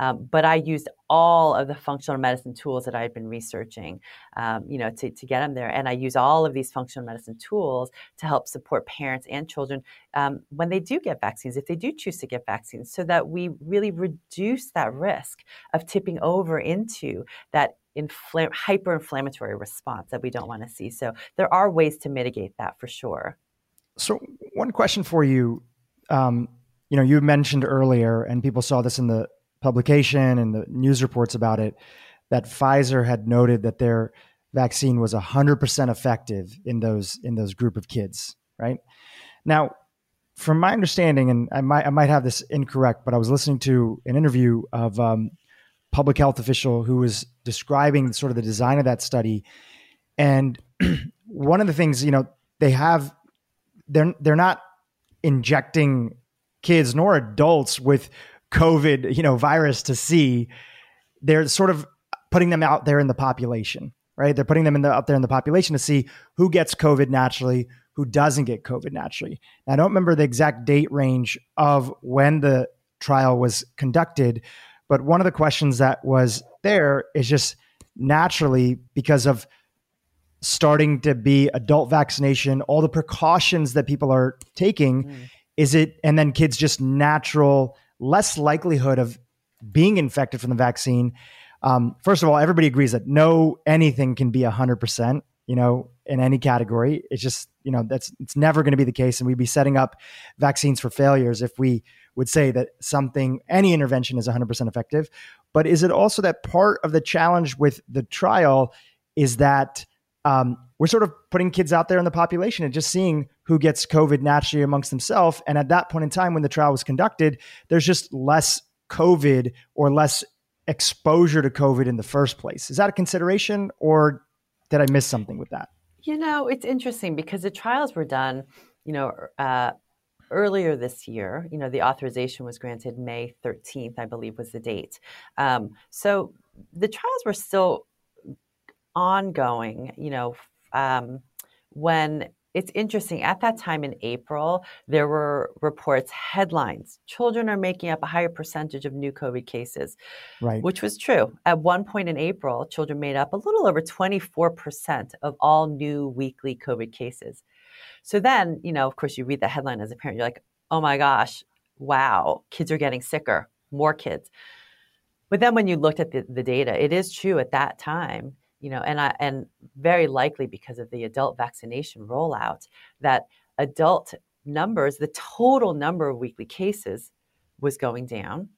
Um, but I used all of the functional medicine tools that I had been researching, um, you know, to, to get them there. And I use all of these functional medicine tools to help support parents and children um, when they do get vaccines, if they do choose to get vaccines, so that we really reduce that risk of tipping over into that infl- hyper-inflammatory response that we don't want to see. So there are ways to mitigate that for sure. So one question for you, um, you know, you mentioned earlier, and people saw this in the publication and the news reports about it that Pfizer had noted that their vaccine was 100% effective in those in those group of kids, right? Now, from my understanding, and I might I might have this incorrect, but I was listening to an interview of um, public health official who was describing sort of the design of that study, and one of the things you know they have they're they're not injecting kids nor adults with COVID, you know, virus to see, they're sort of putting them out there in the population, right? They're putting them in the out there in the population to see who gets COVID naturally, who doesn't get COVID naturally. Now, I don't remember the exact date range of when the trial was conducted, but one of the questions that was there is just naturally because of starting to be adult vaccination, all the precautions that people are taking, mm. is it, and then kids just natural less likelihood of being infected from the vaccine. Um, first of all, everybody agrees that no anything can be 100%, you know, in any category. It's just, you know, that's it's never going to be the case and we'd be setting up vaccines for failures if we would say that something any intervention is 100% effective. But is it also that part of the challenge with the trial is that um, we're sort of putting kids out there in the population and just seeing who gets COVID naturally amongst themselves. And at that point in time, when the trial was conducted, there's just less COVID or less exposure to COVID in the first place. Is that a consideration, or did I miss something with that? You know, it's interesting because the trials were done, you know, uh, earlier this year. You know, the authorization was granted May 13th, I believe was the date. Um, so the trials were still ongoing, you know, um, when it's interesting. At that time in April, there were reports, headlines children are making up a higher percentage of new COVID cases, right. which was true. At one point in April, children made up a little over 24% of all new weekly COVID cases. So then, you know, of course, you read the headline as a parent, you're like, oh my gosh, wow, kids are getting sicker, more kids. But then when you looked at the, the data, it is true at that time you know, and I and very likely because of the adult vaccination rollout, that adult numbers, the total number of weekly cases was going down.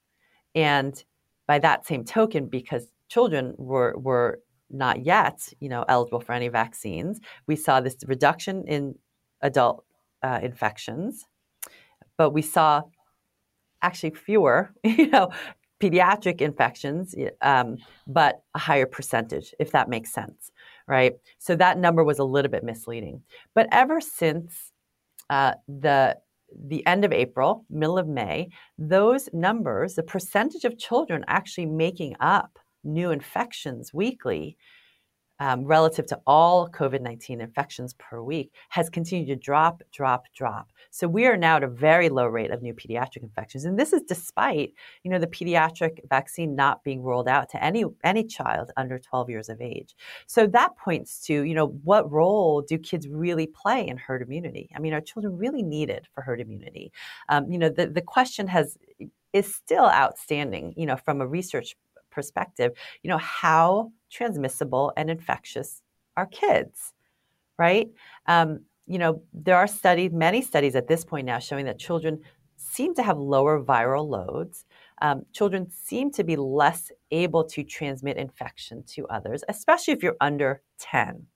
And by that same token, because children were were not yet, you know, eligible for any vaccines, we saw this reduction in adult uh, infections, but we saw actually fewer, you know, pediatric infections, um, but a higher percentage, if that makes sense, right? So that number was a little bit misleading. But ever since uh, the the end of April, middle of May, those numbers, the percentage of children actually making up new infections weekly, um, relative to all COVID 19 infections per week has continued to drop, drop, drop. So we are now at a very low rate of new pediatric infections. And this is despite, you know, the pediatric vaccine not being rolled out to any, any child under 12 years of age. So that points to, you know, what role do kids really play in herd immunity? I mean, are children really needed for herd immunity? Um, you know, the, the question has is still outstanding, you know, from a research perspective, you know, how transmissible and infectious are kids, right? Um, you know, there are studies, many studies at this point now showing that children seem to have lower viral loads. Um, children seem to be less able to transmit infection to others, especially if you're under 10,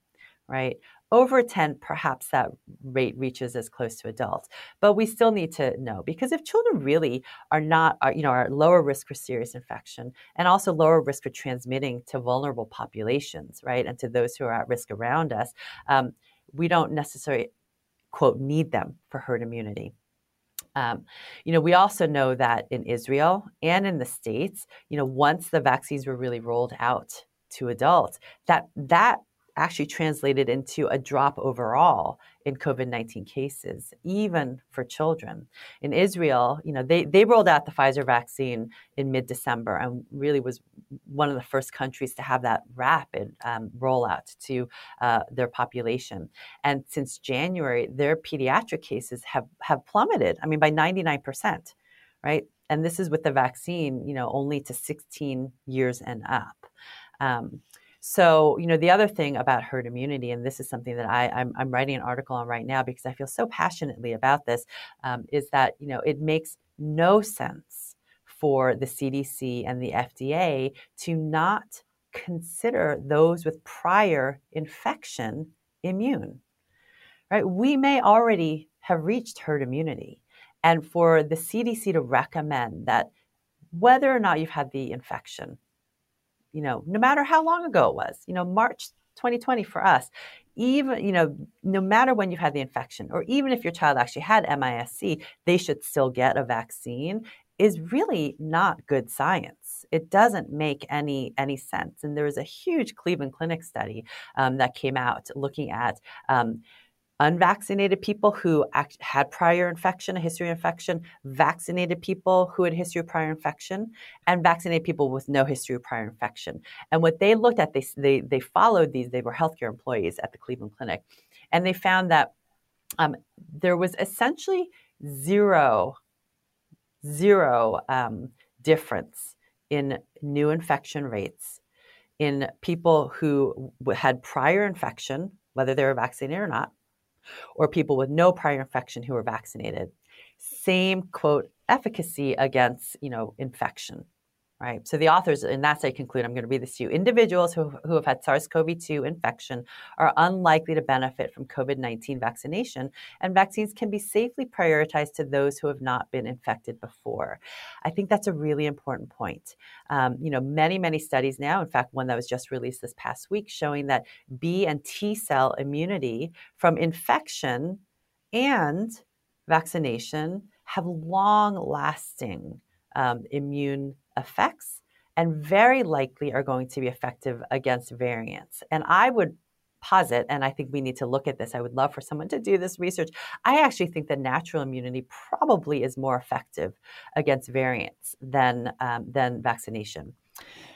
right? Over 10, perhaps that rate reaches as close to adults. But we still need to know because if children really are not, are, you know, are lower risk for serious infection and also lower risk for transmitting to vulnerable populations, right, and to those who are at risk around us, um, we don't necessarily, quote, need them for herd immunity. Um, you know, we also know that in Israel and in the States, you know, once the vaccines were really rolled out to adults, that that actually translated into a drop overall in COVID-19 cases, even for children. In Israel, you know, they, they rolled out the Pfizer vaccine in mid-December and really was one of the first countries to have that rapid um, rollout to uh, their population. And since January, their pediatric cases have, have plummeted, I mean, by 99%, right? And this is with the vaccine, you know, only to 16 years and up. Um, so, you know, the other thing about herd immunity, and this is something that I, I'm, I'm writing an article on right now because I feel so passionately about this, um, is that, you know, it makes no sense for the CDC and the FDA to not consider those with prior infection immune. Right? We may already have reached herd immunity. And for the CDC to recommend that whether or not you've had the infection, you know, no matter how long ago it was, you know, March 2020 for us, even, you know, no matter when you've had the infection, or even if your child actually had MIS-C, they should still get a vaccine is really not good science. It doesn't make any any sense. And there was a huge Cleveland Clinic study um, that came out looking at um, unvaccinated people who act, had prior infection, a history of infection, vaccinated people who had history of prior infection, and vaccinated people with no history of prior infection. And what they looked at, they, they, they followed these, they were healthcare employees at the Cleveland Clinic, and they found that um, there was essentially zero, zero um, difference in new infection rates in people who had prior infection, whether they were vaccinated or not, or people with no prior infection who are vaccinated. Same quote efficacy against you know infection right? So the authors, and that's I conclude, I'm going to read this to you. Individuals who, who have had SARS-CoV-2 infection are unlikely to benefit from COVID-19 vaccination, and vaccines can be safely prioritized to those who have not been infected before. I think that's a really important point. Um, you know, many, many studies now, in fact, one that was just released this past week, showing that B and T cell immunity from infection and vaccination have long lasting um, immune effects and very likely are going to be effective against variants. And I would posit, and I think we need to look at this. I would love for someone to do this research. I actually think that natural immunity probably is more effective against variants than um, than vaccination,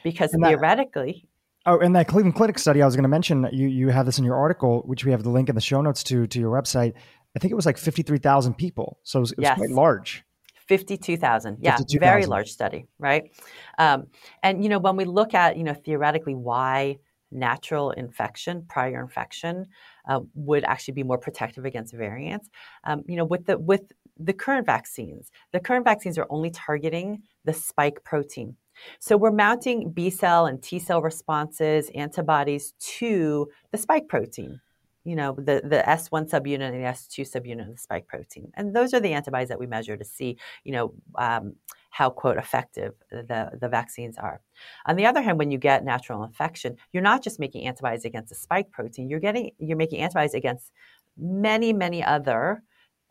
because theoretically. Oh, and that Cleveland Clinic study I was going to mention, you you have this in your article, which we have the link in the show notes to to your website. I think it was like fifty three thousand people, so it was, it was yes. quite large. 52,000. Yeah, 52, very large study, right? Um, and, you know, when we look at, you know, theoretically why natural infection, prior infection, uh, would actually be more protective against variants. Um, you know, with the with the current vaccines, the current vaccines are only targeting the spike protein. So we're mounting B cell and T cell responses, antibodies to the spike protein you know, the, the S1 subunit and the S2 subunit of the spike protein. And those are the antibodies that we measure to see, you know, um, how, quote, effective the, the vaccines are. On the other hand, when you get natural infection, you're not just making antibodies against the spike protein, you're getting, you're making antibodies against many, many other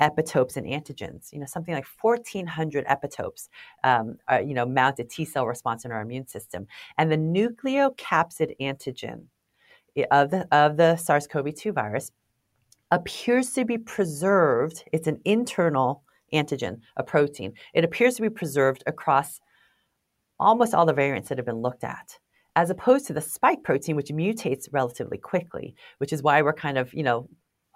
epitopes and antigens. You know, something like 1,400 epitopes, um, are, you know, mount a T cell response in our immune system. And the nucleocapsid antigen, of the, of the SARS CoV 2 virus appears to be preserved. It's an internal antigen, a protein. It appears to be preserved across almost all the variants that have been looked at, as opposed to the spike protein, which mutates relatively quickly, which is why we're kind of, you know,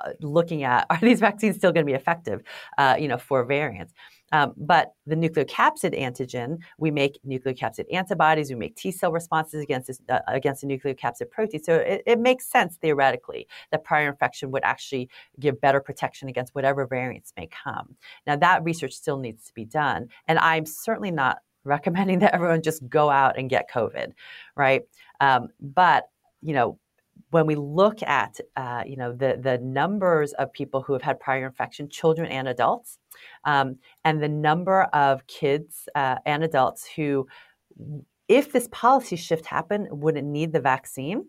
uh, looking at are these vaccines still going to be effective, uh, you know, for variants. Um, but the nucleocapsid antigen, we make nucleocapsid antibodies, we make T cell responses against this, uh, against the nucleocapsid protein. So it, it, makes sense theoretically that prior infection would actually give better protection against whatever variants may come. Now that research still needs to be done, and I'm certainly not recommending that everyone just go out and get COVID, right? Um, but you know, when we look at uh, you know the the numbers of people who have had prior infection, children and adults, um, and the number of kids uh, and adults who, if this policy shift happened, wouldn't need the vaccine.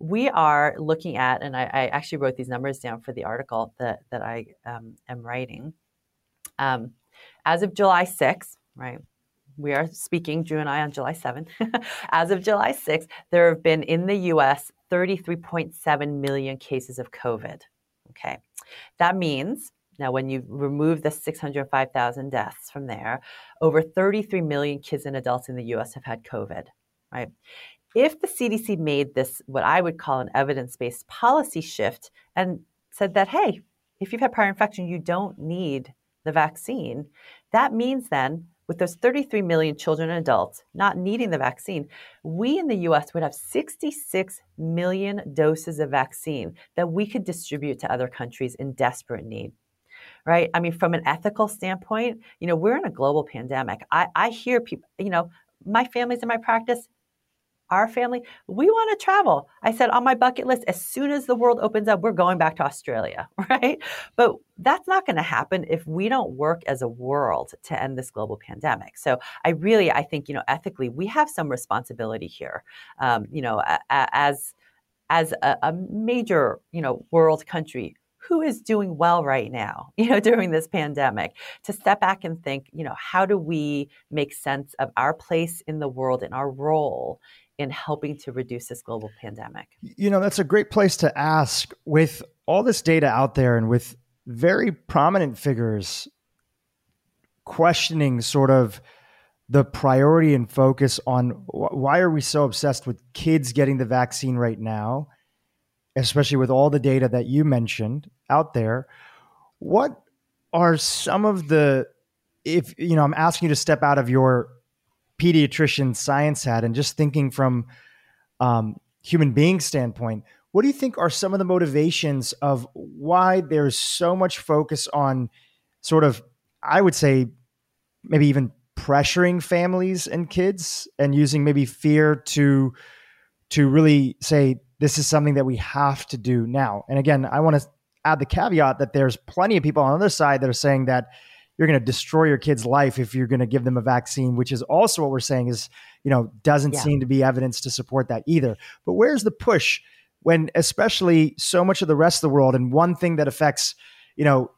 We are looking at, and I, I actually wrote these numbers down for the article that that I um, am writing. Um, as of July 6th, right, we are speaking, Dhru and I, on July 7th. As of July 6th, there have been in the US 33.7 million cases of COVID. Okay. That means now, when you remove the 605,000 deaths from there, over 33 million kids and adults in the US have had COVID, right? If the CDC made this, what I would call an evidence based policy shift, and said that, hey, if you've had prior infection, you don't need the vaccine, that means then with those 33 million children and adults not needing the vaccine, we in the US would have 66 million doses of vaccine that we could distribute to other countries in desperate need. Right? I mean, from an ethical standpoint, you know, we're in a global pandemic. I, I hear people, you know, my family's in my practice, our family, we want to travel. I said on my bucket list, as soon as the world opens up, we're going back to Australia, right? But that's not going to happen if we don't work as a world to end this global pandemic. So I really, I think, you know, ethically, we have some responsibility here, um, you know, as as a, a major, you know, world country who is doing well right now, you know, during this pandemic, to step back and think, you know, how do we make sense of our place in the world and our role in helping to reduce this global pandemic? You know, that's a great place to ask with all this data out there and with very prominent figures questioning sort of the priority and focus on why are we so obsessed with kids getting the vaccine right now especially with all the data that you mentioned out there what are some of the if you know i'm asking you to step out of your pediatrician science hat and just thinking from um, human being standpoint, what do you think are some of the motivations of why there's so much focus on sort of, I would say, maybe even pressuring families and kids and using maybe fear to to really say this is something that we have to do now. And again, I want to add the caveat that there's plenty of people on the other side that are saying that you're going to destroy your kid's life if you're going to give them a vaccine, which is also what we're saying is, you know, doesn't yeah. seem to be evidence to support that either. But where's the push when, especially so much of the rest of the world, and one thing that affects, you know,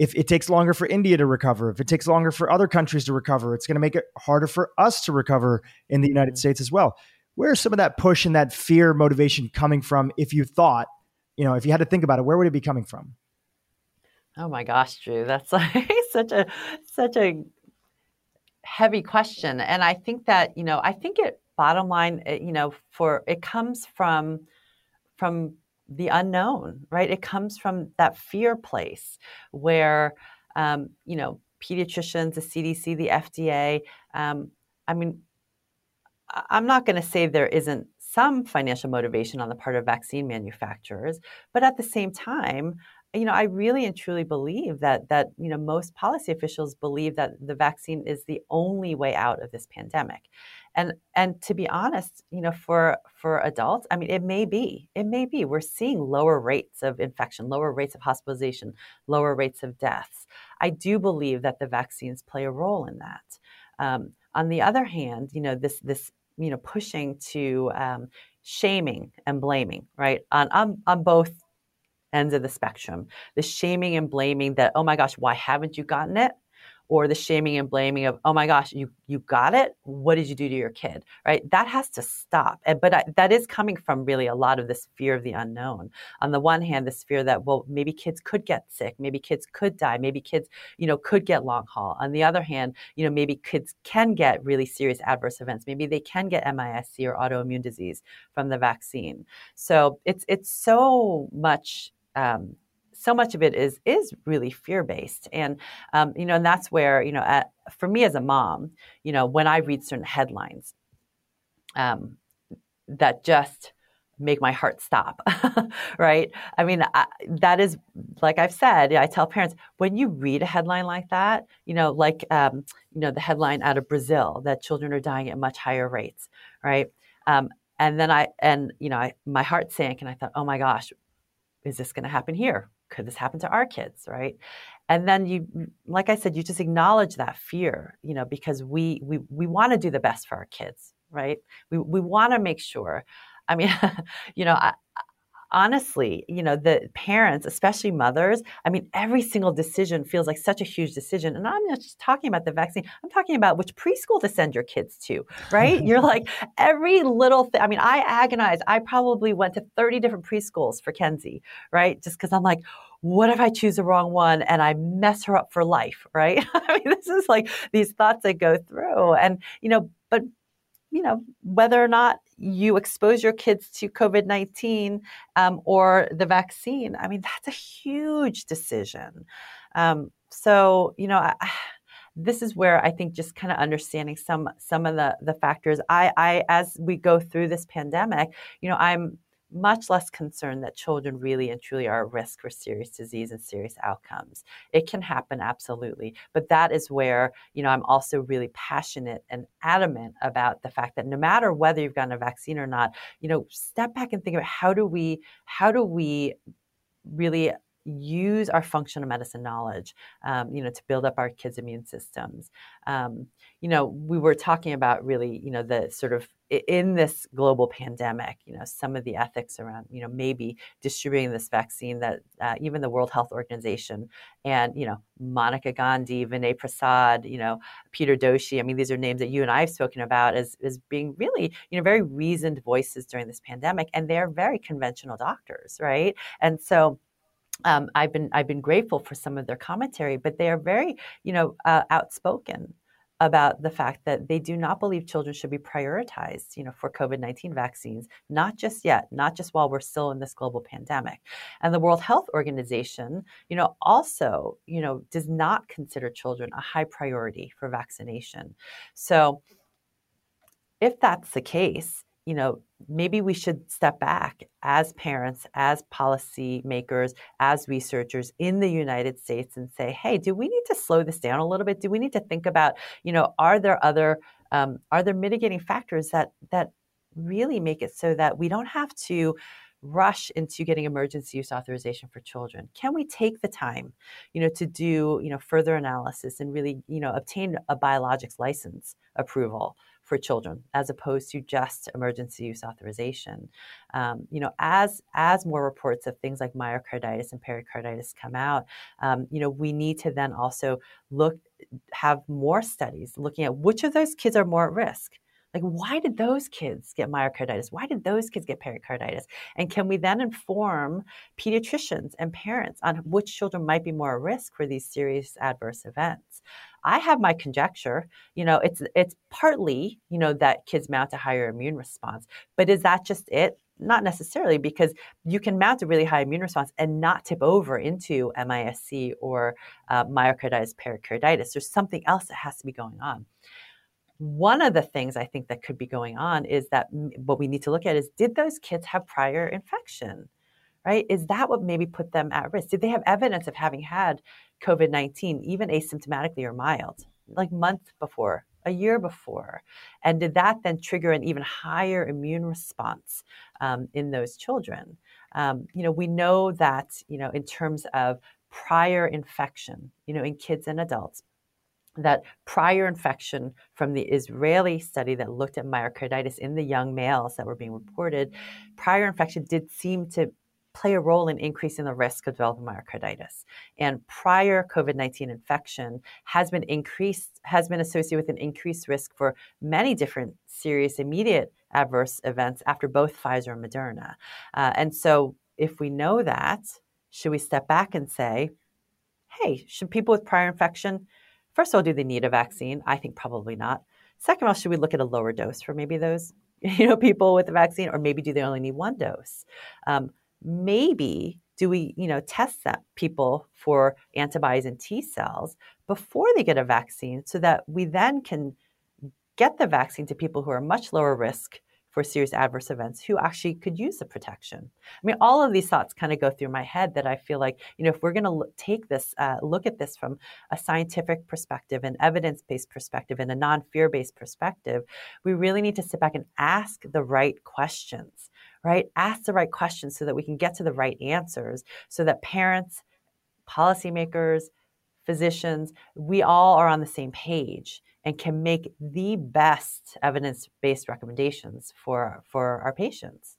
if it takes longer for India to recover, if it takes longer for other countries to recover, it's going to make it harder for us to recover in the United mm-hmm. States as well. Where's some of that push and that fear motivation coming from? If you thought, you know, if you had to think about it, where would it be coming from? Oh my gosh, Dhru, that's like such a such a heavy question, and I think that you know, I think it bottom line, it, you know, for it comes from from the unknown, right? It comes from that fear place where um, you know pediatricians, the CDC, the FDA. Um, I mean, I'm not going to say there isn't some financial motivation on the part of vaccine manufacturers, but at the same time, you know, I really and truly believe that that you know most policy officials believe that the vaccine is the only way out of this pandemic. And and to be honest, you know, for for adults, I mean, it may be, it may be. We're seeing lower rates of infection, lower rates of hospitalization, lower rates of deaths. I do believe that the vaccines play a role in that. Um, on the other hand, you know, this this you know pushing to um, shaming and blaming, right, on on, on both ends of the spectrum. The shaming and blaming that, oh my gosh, why haven't you gotten it? Or the shaming and blaming of, oh my gosh, you you got it. What did you do to your kid? Right? That has to stop. And But I, that is coming from really a lot of this fear of the unknown. On the one hand, this fear that well, maybe kids could get sick, maybe kids could die, maybe kids, you know, could get long haul. On the other hand, you know, maybe kids can get really serious adverse events. Maybe they can get MIS-C or autoimmune disease from the vaccine. So it's it's so much um, so much of it is is really fear based and um, you know and that's where you know at, for me as a mom you know when i read certain headlines um, that just make my heart stop right? I mean I, that is like i've said i tell parents when you read a headline like that you know like um, you know the headline out of brazil that children are dying at much higher rates right? Um, and then i and you know I, my heart sank and i thought oh my gosh is this going to happen here? Could this happen to our kids, right? And then you, like I said, you just acknowledge that fear, you know, because we we we want to do the best for our kids, right? We we want to make sure. I mean, you know, I, honestly, you know, the parents, especially mothers, I mean, every single decision feels like such a huge decision. And I'm not just talking about the vaccine, I'm talking about which preschool to send your kids to, right? You're like, every little thing. I mean, I agonize. I probably went to 30 different preschools for Kenzie, right? Just because I'm like, what if I choose the wrong one and I mess her up for life, right? I mean, this is like these thoughts that go through. And, you know, but you know, whether or not you expose your kids to COVID 19 um, or the vaccine, I mean, that's a huge decision. Um, so, you know, I, this is where I think just kind of understanding some some of the the factors. I, I as we go through this pandemic, you know, I'm much less concerned that children really and truly are at risk for serious disease and serious outcomes. It can happen, absolutely. But that is where, you know, I'm also really passionate and adamant about the fact that no matter whether you've gotten a vaccine or not, you know, step back and think about how do we, how do we really use our functional medicine knowledge, um, you know, to build up our kids' immune systems. Um, you know, we were talking about really, you know, the sort of in this global pandemic, you know, some of the ethics around, you know, maybe distributing this vaccine that uh, even the World Health Organization and, you know, Monica Gandhi, Vinay Prasad, you know, Peter Doshi, I mean, these are names that you and I have spoken about as, as being really, you know, very reasoned voices during this pandemic. And they're very conventional doctors, right? And so, um, I've been I've been grateful for some of their commentary, but they are very you know uh, outspoken about the fact that they do not believe children should be prioritized, you know, for COVID-19 vaccines, not just yet, not just while we're still in this global pandemic. And the World Health Organization, you know, also, you know, does not consider children a high priority for vaccination. So if that's the case, you know, maybe we should step back as parents, as policymakers, as researchers in the United States and say, hey, do we need to slow this down a little bit? Do we need to think about, you know, are there other um, are there mitigating factors that that really make it so that we don't have to rush into getting emergency use authorization for children can we take the time you know to do you know further analysis and really you know obtain a biologics license approval for children as opposed to just emergency use authorization. Um, you know, as as more reports of things like myocarditis and pericarditis come out, um, you know, we need to then also look have more studies looking at which of those kids are more at risk. Like, why did those kids get myocarditis? Why did those kids get pericarditis? And can we then inform pediatricians and parents on which children might be more at risk for these serious adverse events? I have my conjecture. You know, it's it's partly, you know, that kids mount a higher immune response. But is that just it? Not necessarily, because you can mount a really high immune response and not tip over into MIS-C or uh, myocarditis pericarditis. There's something else that has to be going on. One of the things I think that could be going on is that what we need to look at is did those kids have prior infection? Right? Is that what maybe put them at risk? Did they have evidence of having had COVID 19, even asymptomatically or mild, like months before, a year before? And did that then trigger an even higher immune response um, in those children? Um, you know, we know that, you know, in terms of prior infection, you know, in kids and adults, that prior infection from the Israeli study that looked at myocarditis in the young males that were being reported, prior infection did seem to play a role in increasing the risk of developing myocarditis. And prior COVID 19 infection has been increased, has been associated with an increased risk for many different serious immediate adverse events after both Pfizer and Moderna. Uh, and so, if we know that, should we step back and say, hey, should people with prior infection, first of all, do they need a vaccine? I think probably not. Second of all, should we look at a lower dose for maybe those you know people with the vaccine, or maybe do they only need one dose? Um, maybe do we you know test that people for antibodies and T cells before they get a vaccine, so that we then can get the vaccine to people who are much lower risk for serious adverse events who actually could use the protection. I mean, all of these thoughts kind of go through my head that I feel like, you know, if we're going to take this, uh, look at this from a scientific perspective, an evidence based perspective, and a non fear based perspective, we really need to sit back and ask the right questions, right? Ask the right questions so that we can get to the right answers so that parents, policymakers, physicians, we all are on the same page and can make the best evidence-based recommendations for for our patients.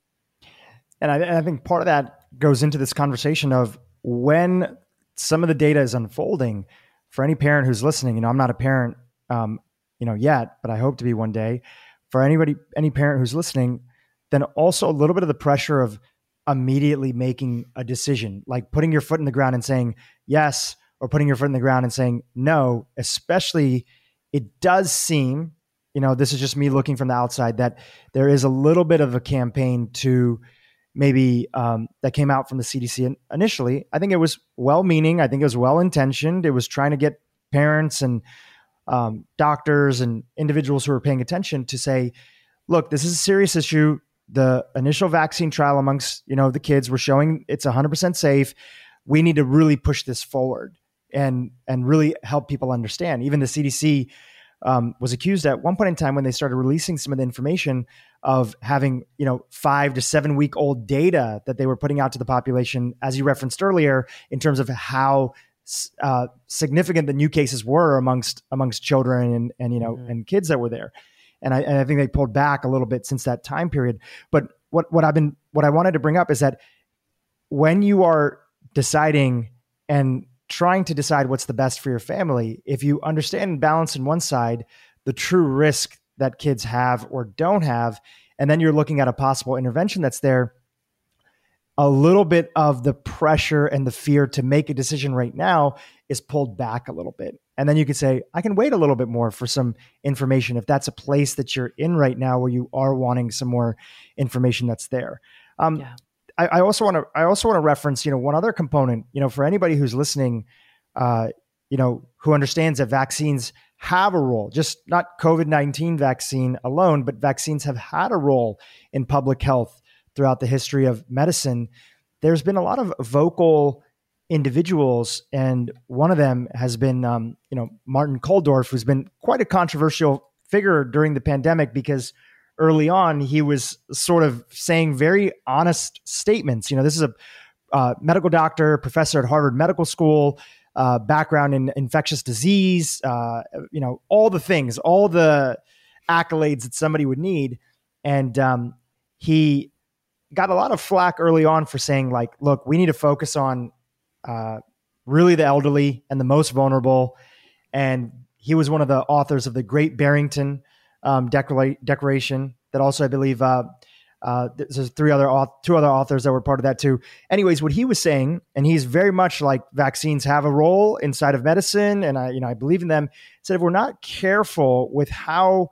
And I, and I think part of that goes into this conversation of when some of the data is unfolding. For any parent who's listening, you know, I'm not a parent, um, you know, yet, but I hope to be one day. For anybody, any parent who's listening, then also a little bit of the pressure of immediately making a decision, like putting your foot in the ground and saying yes, or putting your foot in the ground and saying no, especially it does seem, you know, this is just me looking from the outside, that there is a little bit of a campaign to maybe um, that came out from the CDC initially. I think it was well meaning. I think it was well intentioned. It was trying to get parents and um, doctors and individuals who are paying attention to say, look, this is a serious issue. The initial vaccine trial amongst you know the kids were showing it's 100% safe. We need to really push this forward and and really help people understand. Even the CDC um, was accused at one point in time when they started releasing some of the information of having you know five to seven week old data that they were putting out to the population, as you referenced earlier, in terms of how uh, significant the new cases were amongst amongst children and and you know mm-hmm. and kids that were there. And I, and I think they pulled back a little bit since that time period. But what what I've been what I wanted to bring up is that when you are deciding and trying to decide what's the best for your family, if you understand and balance in one side the true risk that kids have or don't have, and then you're looking at a possible intervention that's there, a little bit of the pressure and the fear to make a decision right now is pulled back a little bit. And then you could say, I can wait a little bit more for some information if that's a place that you're in right now where you are wanting some more information that's there. Um, yeah. I, also want to I also want to reference you know one other component you know for anybody who's listening, uh, you know who understands that vaccines have a role, just not COVID nineteen vaccine alone, but vaccines have had a role in public health throughout the history of medicine. There's been a lot of vocal individuals, and one of them has been um, you know Martin Kulldorff, who's been quite a controversial figure during the pandemic because early on, he was sort of saying very honest statements. You know, this is a uh, medical doctor, professor at Harvard Medical School, uh, background in infectious disease, uh, you know, all the things, all the accolades that somebody would need. And um, he got a lot of flack early on for saying, like, look, we need to focus on uh, really the elderly and the most vulnerable. And he was one of the authors of the Great Barrington um, Declaration that also I believe uh, uh, there's three other two other authors that were part of that too. Anyways, what he was saying, and he's very much like vaccines have a role inside of medicine, and I you know I believe in them. Said if we're not careful with how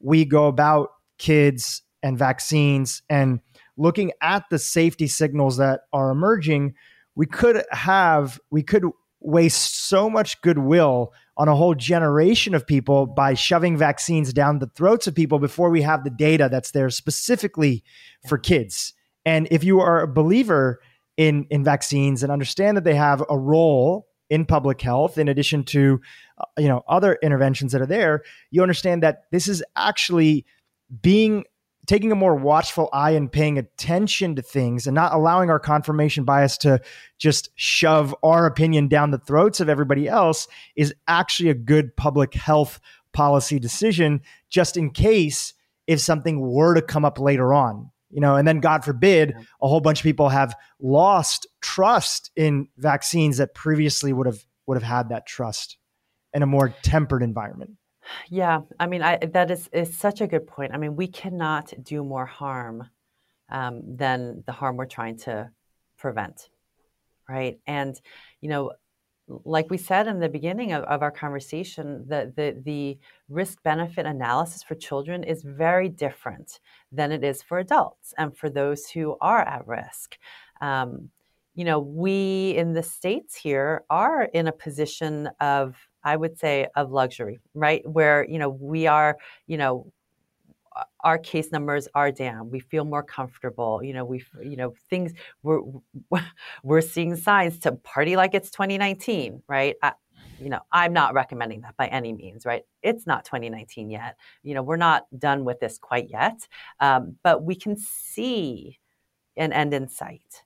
we go about kids and vaccines and looking at the safety signals that are emerging, we could have we could waste so much goodwill on a whole generation of people by shoving vaccines down the throats of people before we have the data that's there specifically for kids. And if you are a believer in in vaccines and understand that they have a role in public health in addition to uh, you know other interventions that are there, you understand that this is actually being taking a more watchful eye and paying attention to things and not allowing our confirmation bias to just shove our opinion down the throats of everybody else is actually a good public health policy decision just in case if something were to come up later on you know and then god forbid a whole bunch of people have lost trust in vaccines that previously would have would have had that trust in a more tempered environment yeah, I mean, I, that is is such a good point. I mean, we cannot do more harm um, than the harm we're trying to prevent, right? And you know, like we said in the beginning of, of our conversation, the the, the risk benefit analysis for children is very different than it is for adults and for those who are at risk. Um, you know, we in the states here are in a position of I would say of luxury, right? Where, you know, we are, you know, our case numbers are down. We feel more comfortable. You know, we, you know, things we're we're seeing signs to party like it's 2019, right? I, you know, I'm not recommending that by any means, right? It's not 2019 yet. You know, we're not done with this quite yet, um, but we can see an end in sight,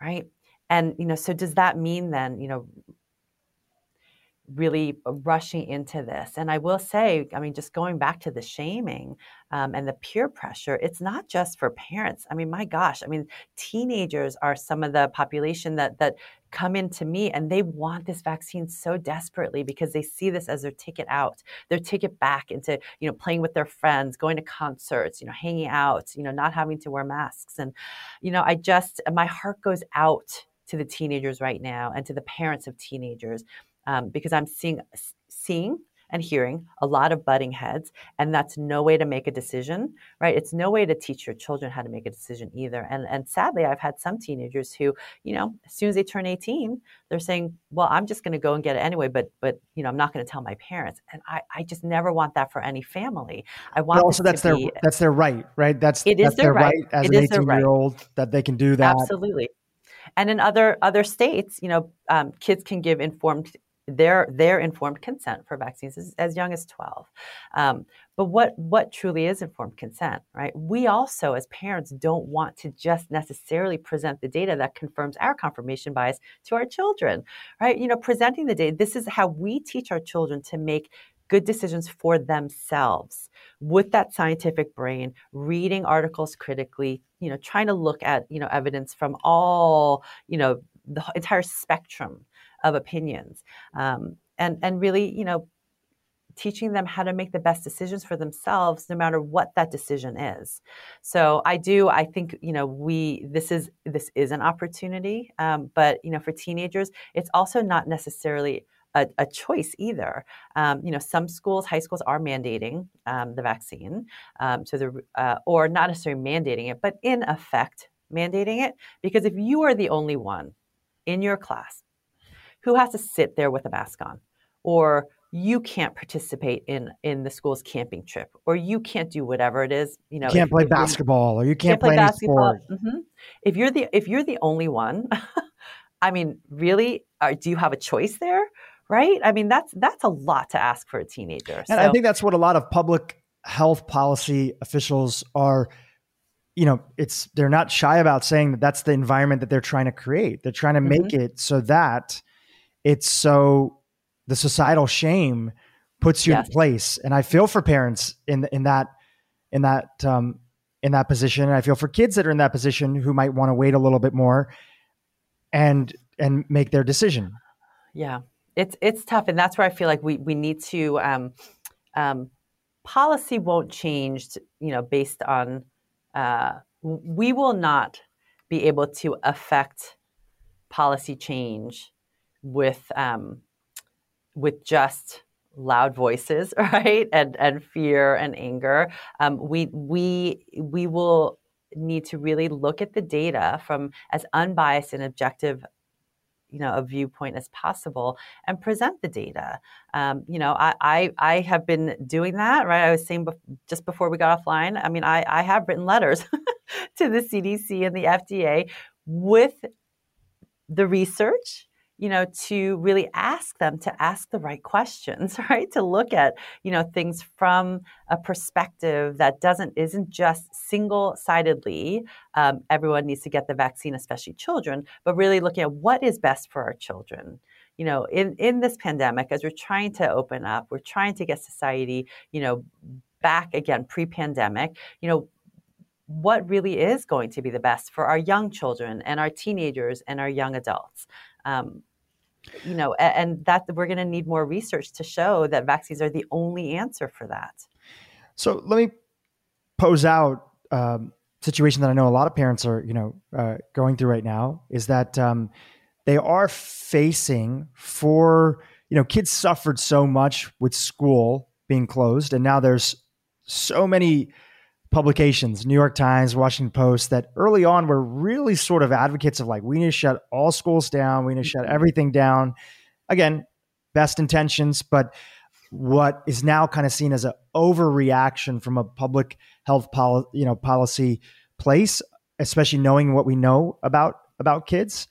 right? And you know, so does that mean then, you know, really rushing into this. And I will say, I mean, just going back to the shaming um, and the peer pressure, it's not just for parents. I mean, my gosh, I mean, teenagers are some of the population that that come into me and they want this vaccine so desperately because they see this as their ticket out, their ticket back into, you know, playing with their friends, going to concerts, you know, hanging out, you know, not having to wear masks. And, you know, I just, my heart goes out to the teenagers right now and to the parents of teenagers um, because I'm seeing seeing and hearing a lot of butting heads and that's no way to make a decision right? It's no way to teach your children how to make a decision either and and sadly i've had some teenagers who you know as soon as they turn 18 they're saying well i'm just going to go and get it anyway but but you know i'm not going to tell my parents and i i just never want that for any family. I want but also that's their be, that's their right right? That's it is that's their, their right. right. as it an 18 year old that they can do that. Absolutely. And in other other states you know um, kids can give informed their their informed consent for vaccines is as young as 12 um, but what what truly is informed consent right? We also as parents don't want to just necessarily present the data that confirms our confirmation bias to our children right? You know presenting the data this is how we teach our children to make good decisions for themselves with that scientific brain reading articles critically you know trying to look at you know evidence from all you know the entire spectrum of opinions um, and and really you know teaching them how to make the best decisions for themselves no matter what that decision is so i do i think you know we this is this is an opportunity um, but you know for teenagers it's also not necessarily a, a choice either. Um, you know, some schools, high schools, are mandating um, the vaccine, um, so the uh, or not necessarily mandating it, but in effect mandating it because if you are the only one in your class who has to sit there with a mask on or you can't participate in in the school's camping trip or you can't do whatever it is you know you can't play basketball or you can't, can't play, play basketball mm-hmm. if you're the if you're the only one i mean really are, do you have a choice there right i mean that's that's a lot to ask for a teenager and so. i think that's what a lot of public health policy officials are you know it's they're not shy about saying that that's the environment that they're trying to create they're trying to mm-hmm. make it so that it's so the societal shame puts you yes. in place. And i feel for parents in in that in that um in that position. And i feel for kids that are in that position who might want to wait a little bit more and and make their decision. Yeah. It's it's tough. And that's where i feel like we we need to um um policy won't change you know based on uh we will not be able to affect policy change with um, with just loud voices, right, and and fear and anger. Um, we we we will need to really look at the data from as unbiased and objective you know a viewpoint as possible and present the data. Um, you know, I, I, I have been doing that. Right, I was saying just before we got offline. I mean, I I have written letters to the CDC and the FDA with the research you know to really ask them to ask the right questions right? To look at you know things from a perspective that doesn't isn't just single-sidedly um, everyone needs to get the vaccine especially children but really looking at what is best for our children. You know in in this pandemic as we're trying to open up we're trying to get society you know back again pre-pandemic you know what really is going to be the best for our young children and our teenagers and our young adults? Um, you know, and that we're going to need more research to show that vaccines are the only answer for that. So let me pose out um, situation that I know a lot of parents are, you know, uh, going through right now is that um, they are facing for, you know, kids suffered so much with school being closed, and now there's so many publications, New York Times, Washington Post, that early on were really sort of advocates of like, we need to shut all schools down, we need to shut mm-hmm. everything down. Again, best intentions, but what is now kind of seen as an overreaction from a public health policy, you know, policy place, especially knowing what we know about about kids.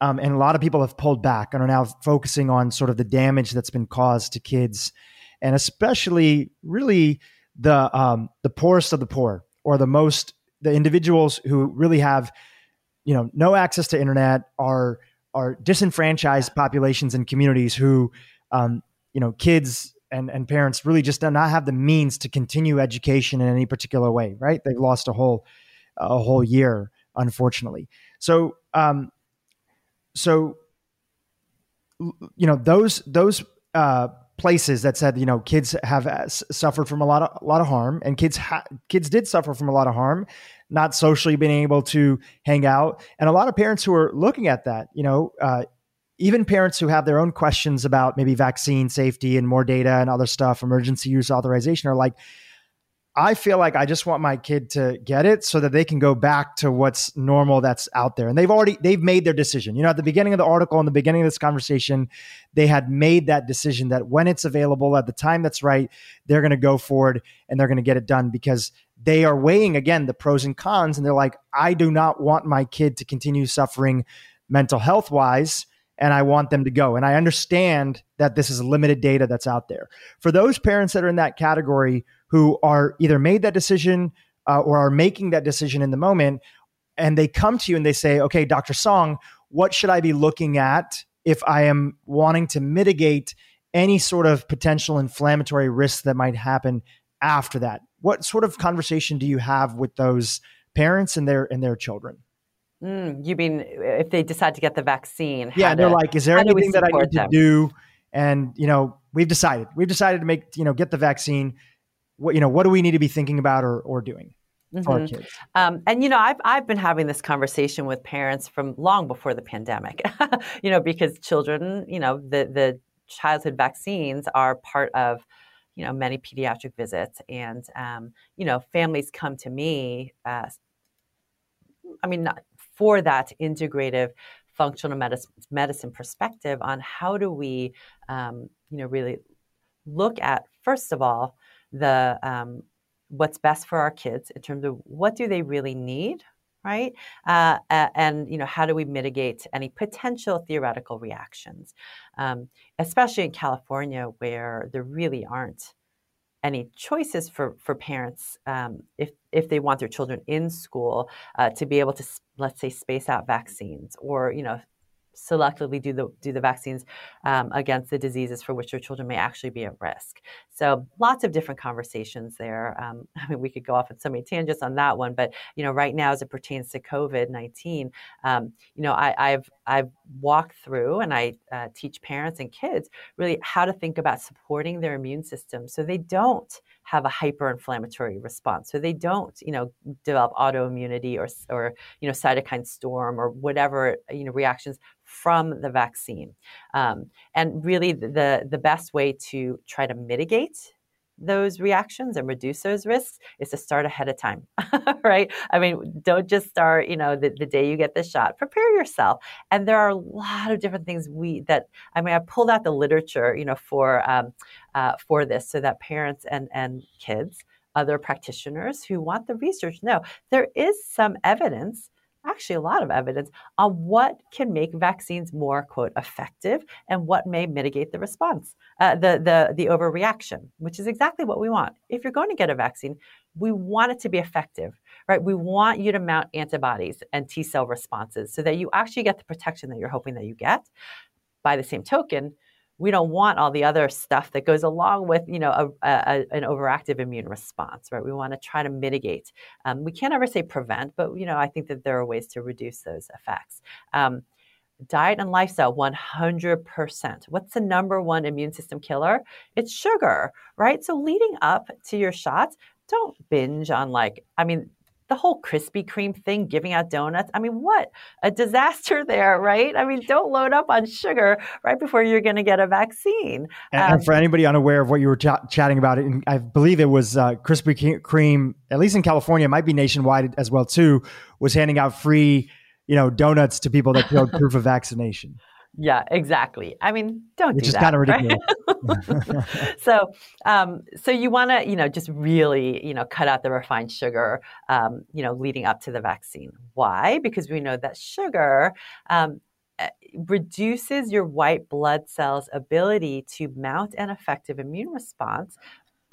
Um, and a lot of people have pulled back and are now focusing on sort of the damage that's been caused to kids, and especially really the um, the poorest of the poor or the most the individuals who really have you know no access to internet are are disenfranchised populations and communities who um, you know kids and, and parents really just do not have the means to continue education in any particular way right? They've lost a whole a whole year unfortunately. So um, so you know those those uh, places that said you know kids have uh, suffered from a lot of a lot of harm and kids ha- kids did suffer from a lot of harm not socially being able to hang out. And a lot of parents who are looking at that you know uh, even parents who have their own questions about maybe vaccine safety and more data and other stuff emergency use authorization are like I feel like I just want my kid to get it so that they can go back to what's normal that's out there. And they've already they've made their decision. You know, at the beginning of the article in the beginning of this conversation, they had made that decision that when it's available at the time that's right, they're going to go forward and they're going to get it done because they are weighing again the pros and cons and they're like, I do not want my kid to continue suffering mental health wise and I want them to go. And I understand that this is limited data that's out there. For those parents that are in that category who are either made that decision uh, or are making that decision in the moment, and they come to you and they say, okay, Dr. Song, what should I be looking at if I am wanting to mitigate any sort of potential inflammatory risks that might happen after that? What sort of conversation do you have with those parents and their and their children? Mm, you mean if they decide to get the vaccine? Yeah, they're like, is there anything that I need them? to do? And you know, we've decided we've decided to make you know get the vaccine what you know what do we need to be thinking about or, or doing mm-hmm. for our mm-hmm. kids um, and you know I've, I've been having this conversation with parents from long before the pandemic you know because children you know the the childhood vaccines are part of you know many pediatric visits and um, you know families come to me uh, i mean not for that integrative functional medicine, medicine perspective on how do we um, you know really look at first of all the um, what's best for our kids in terms of what do they really need right uh, and you know how do we mitigate any potential theoretical reactions um, especially in california where there really aren't any choices for for parents um, if if they want their children in school uh, to be able to let's say space out vaccines or you know selectively do the do the vaccines um, against the diseases for which their children may actually be at risk. So lots of different conversations there. Um, I mean, we could go off on so many tangents on that one, but you know, right now as it pertains to COVID nineteen, um, you know, I, have I've walked through and I uh, teach parents and kids really how to think about supporting their immune system so they don't have a hyperinflammatory response. So they don't, you know, develop autoimmunity or, or you know, cytokine storm or whatever, you know, reactions from the vaccine. Um, and really, the, the best way to try to mitigate those reactions and reduce those risks is to start ahead of time, right? I mean, don't just start, you know, the, the day you get the shot. Prepare yourself. And there are a lot of different things we that I mean, I pulled out the literature, you know, for um, uh, for this so that parents and and kids, other practitioners who want the research know there is some evidence actually a lot of evidence on what can make vaccines more quote effective and what may mitigate the response uh, the, the the overreaction which is exactly what we want. If you're going to get a vaccine we want it to be effective right? We want you to mount antibodies and t cell responses so that you actually get the protection that you're hoping that you get. By the same token we don't want all the other stuff that goes along with you know a, a, an overactive immune response right? We want to try to mitigate um, we can't ever say prevent but you know i think that there are ways to reduce those effects. Um, diet and lifestyle 100% what's the number one immune system killer? It's sugar right? So leading up to your shots don't binge on like i mean the whole Krispy Kreme thing, giving out donuts. I mean, what a disaster there, right? I mean, don't load up on sugar right before you're going to get a vaccine. And, um, and, for anybody unaware of what you were ch- chatting about, it, I believe it was uh, Krispy Kreme, at least in California, might be nationwide as well too, was handing out free, you know, donuts to people that showed proof of vaccination. Yeah, exactly. I mean, don't Which do is kind of ridiculous. Right? so, um, so you want to, you know, just really, you know, cut out the refined sugar, um, you know, leading up to the vaccine. Why? Because we know that sugar um, eh, reduces your white blood cells' ability to mount an effective immune response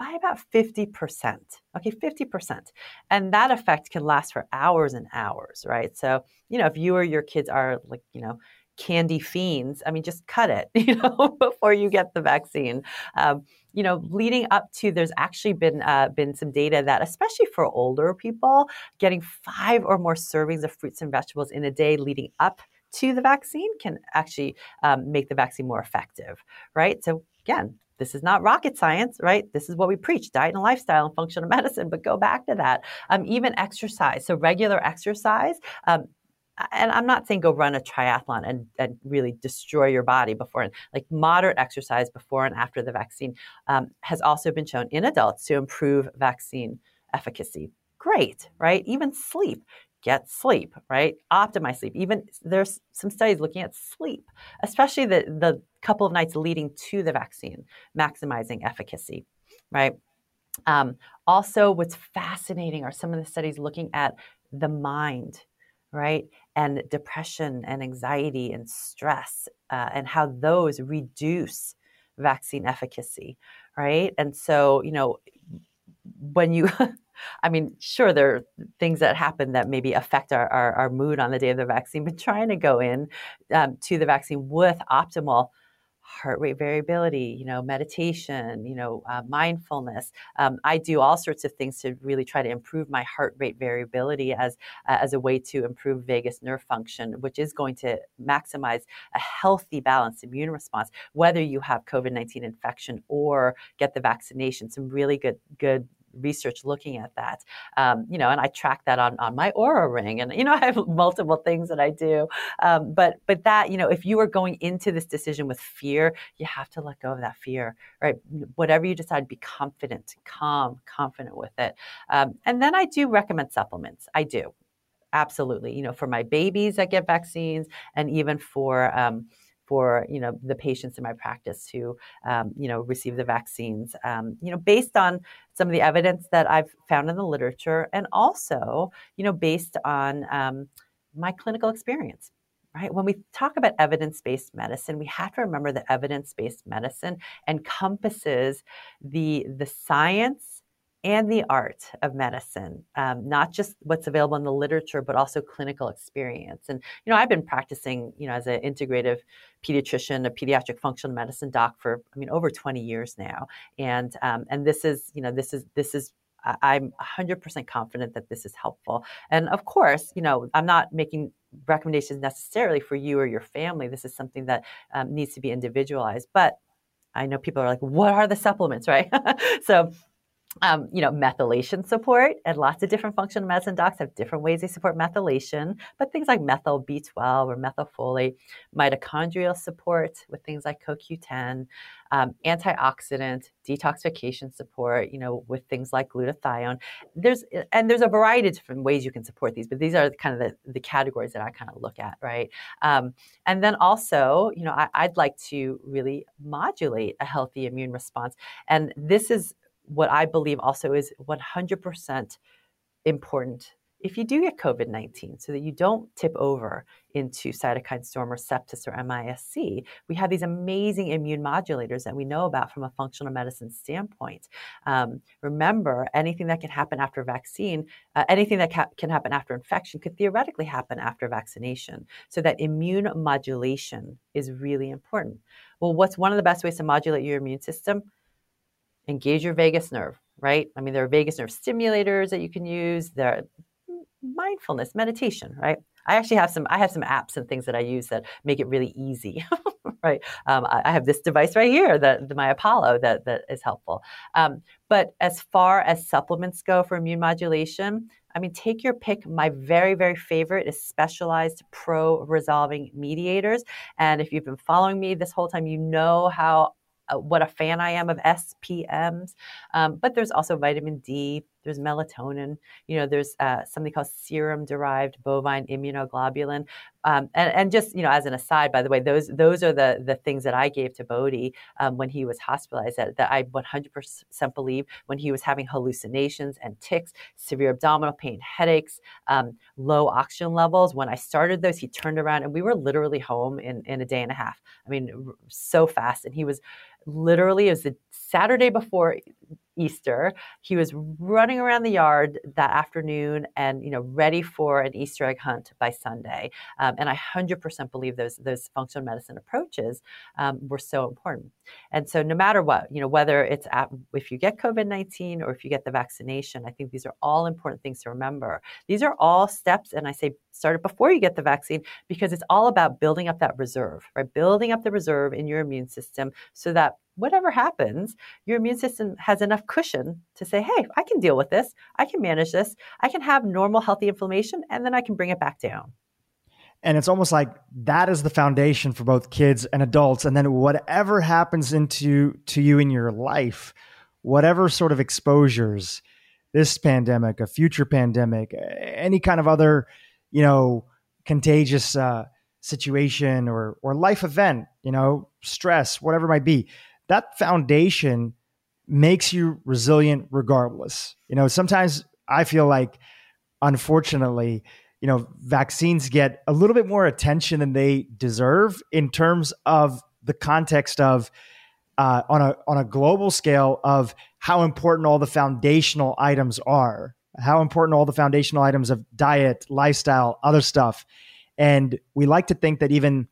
by about 50%. Okay, 50%. And that effect can last for hours and hours, right? So, you know, if you or your kids are like, you know, candy fiends. I mean, just cut it, you know, before you get the vaccine. Um, you know, leading up to, there's actually been uh, been some data that, especially for older people, getting five or more servings of fruits and vegetables in a day leading up to the vaccine can actually um, make the vaccine more effective, right? So again, this is not rocket science, right? This is what we preach diet and lifestyle and functional medicine, but go back to that. Um, even exercise. So, regular exercise, um, and I'm not saying go run a triathlon and, and really destroy your body before and like moderate exercise before and after the vaccine um, has also been shown in adults to improve vaccine efficacy. Great, right? Even sleep. Get sleep, right? Optimize sleep. Even there's some studies looking at sleep, especially the, the couple of nights leading to the vaccine, maximizing efficacy, right? Um, also, what's fascinating are some of the studies looking at the mind, right? and depression and anxiety and stress uh, and how those reduce vaccine efficacy, right? And so, you know, when you, I mean, sure, there are things that happen that maybe affect our, our, our mood on the day of the vaccine, but trying to go in um, to the vaccine with optimal heart rate variability, you know, meditation, you know, uh, mindfulness. Um, I do all sorts of things to really try to improve my heart rate variability as uh, as a way to improve vagus nerve function, which is going to maximize a healthy, balanced immune response, whether you have COVID nineteen infection or get the vaccination. Some really good good research looking at that. Um, you know, and I track that on, on my Oura ring, and you know, I have multiple things that I do. Um, but but that you know, if you are going into this decision with fear, you have to let go of that fear, right? Whatever you decide, be confident, calm, confident with it. Um, and then I do recommend supplements. I do. Absolutely. You know, for my babies that get vaccines and even for um, for you know the patients in my practice who um, you know receive the vaccines um, you know based on some of the evidence that I've found in the literature and also you know based on um, my clinical experience right? When we talk about evidence-based medicine we have to remember that evidence-based medicine encompasses the the science and the art of medicine, um, not just what's available in the literature, but also clinical experience. And you know, I've been practicing, you know, as an integrative pediatrician, a pediatric functional medicine doc for, I mean, over 20 years now. And um, and this is, you know, this is this is I'm 100% confident that this is helpful. And of course, you know, I'm not making recommendations necessarily for you or your family. This is something that um, needs to be individualized. But I know people are like, what are the supplements, right? so um, you know, methylation support, and lots of different functional medicine docs have different ways they support methylation, but things like methyl B12 or methylfolate, mitochondrial support with things like CoQ10, um, antioxidant, detoxification support, you know, with things like glutathione. There's and there's a variety of different ways you can support these, but these are kind of the, the categories that I kind of look at, right? Um, and then also, you know, I, I'd like to really modulate a healthy immune response, and this is what I believe also is 100% important if you do get COVID 19 so that you don't tip over into cytokine storm or sepsis or MISC. We have these amazing immune modulators that we know about from a functional medicine standpoint. Um, remember, anything that can happen after vaccine, uh, anything that ca- can happen after infection could theoretically happen after vaccination. So that immune modulation is really important. Well, what's one of the best ways to modulate your immune system? Engage your vagus nerve, right? I mean, there are vagus nerve stimulators that you can use. There mindfulness, meditation, right? I actually have some. I have some apps and things that I use that make it really easy, right? Um, I, I, have this device right here, that the, my Apollo, that that is helpful. Um, but as far as supplements go for immune modulation, I mean, take your pick. My very, very favorite is specialized pro resolving mediators. And if you've been following me this whole time, you know how what a fan I am of SPMs. Um, but there's also vitamin D, there's melatonin, you know, there's uh, something called serum derived bovine immunoglobulin. Um, and, and, just, you know, as an aside, by the way, those those are the the things that I gave to Bodhi um, when he was hospitalized that, that I 100% believe when he was having hallucinations and tics, severe abdominal pain, headaches, um, low oxygen levels. When I started those, he turned around and we were literally home in, in a day and a half. I mean, so fast. And he was literally, it was the Saturday before Easter. He was running around the yard that afternoon and, you know, ready for an Easter egg hunt by Sunday. Um, and I 100% believe those, those functional medicine approaches um, were so important. And so no matter what, you know, whether it's at, if you get COVID-19 or if you get the vaccination, I think these are all important things to remember. These are all steps, and I say start it before you get the vaccine because it's all about building up that reserve, right? Building up the reserve in your immune system so that whatever happens, your immune system has enough cushion to say, hey, I can deal with this. I can manage this. I can have normal, healthy inflammation, and then I can bring it back down. And it's almost like that is the foundation for both kids and adults. And then whatever happens into to you in your life, whatever sort of exposures, this pandemic, a future pandemic, any kind of other, you know, contagious uh, situation or or life event, you know, stress, whatever it might be, that foundation makes you resilient regardless. You know, sometimes I feel like, unfortunately, you know, vaccines get a little bit more attention than they deserve in terms of the context of uh, on a on a global scale of how important all the foundational items are, how important all the foundational items of diet, lifestyle, other stuff, and we like to think that even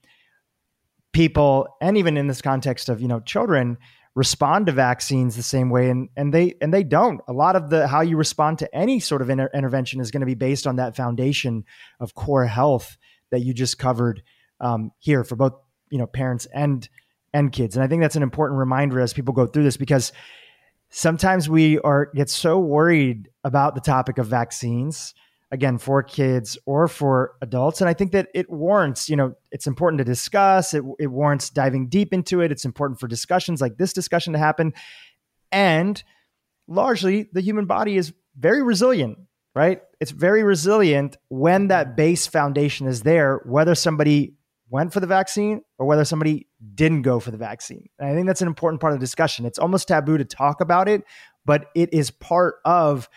people and even in this context of you know children respond to vaccines the same way and and they and they don't. A lot of the how you respond to any sort of inter- intervention is going to be based on that foundation of core health that you just covered um, here for both you know parents and and kids. And i think that's an important reminder as people go through this because sometimes we are get so worried about the topic of vaccines again for kids or for adults. And i think that it warrants you know it's important to discuss. It, it warrants diving deep into it. It's important for discussions like this discussion to happen. And largely the human body is very resilient right? It's very resilient when that base foundation is there whether somebody went for the vaccine or whether somebody didn't go for the vaccine. And i think that's an important part of the discussion. It's almost taboo to talk about it but it is part of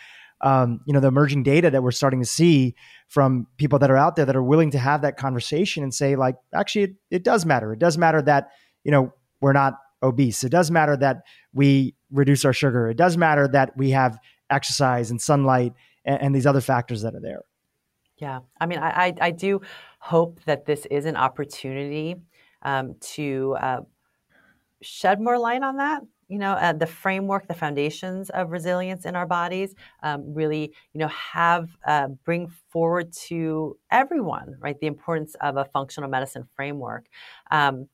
um, you know the emerging data that we're starting to see from people that are out there that are willing to have that conversation and say like actually it, it does matter. It does matter that you know we're not obese. It does matter that we reduce our sugar. It does matter that we have exercise and sunlight and, and these other factors that are there. Yeah. I mean i i, I do hope that this is an opportunity um, to uh, shed more light on that you know uh, the framework the foundations of resilience in our bodies um, really you know have uh, bring forward to everyone right the importance of a functional medicine framework um,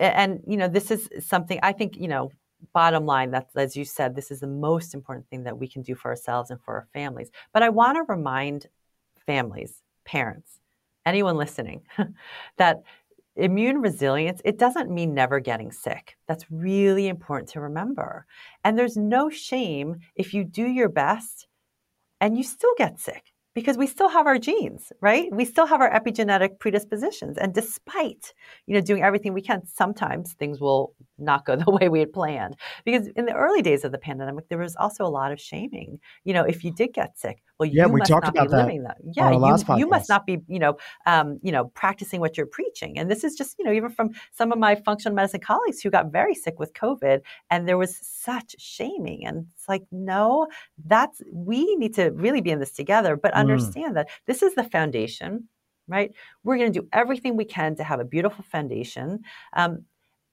and, you know this is something i think you know bottom line, that's as you said, this is the most important thing that we can do for ourselves and for our families. But I want to remind families, parents, anyone listening, that immune resilience, it doesn't mean never getting sick. That's really important to remember. And there's no shame if you do your best and you still get sick because we still have our genes, right? We still have our epigenetic predispositions. And despite, you know, doing everything we can, sometimes things will not go the way we had planned. Because in the early days of the pandemic, there was also a lot of shaming. You know, if you did get sick, well, yeah, you we must talked not about be that living that. Yeah, you, you must not be, you know, um, you know, practicing what you're preaching. And this is just, you know, even from some of my functional medicine colleagues who got very sick with COVID, and there was such shaming. And it's like, no, that's we need to really be in this together, but mm. understand mm. that this is the foundation right? We're going to do everything we can to have a beautiful foundation. Um,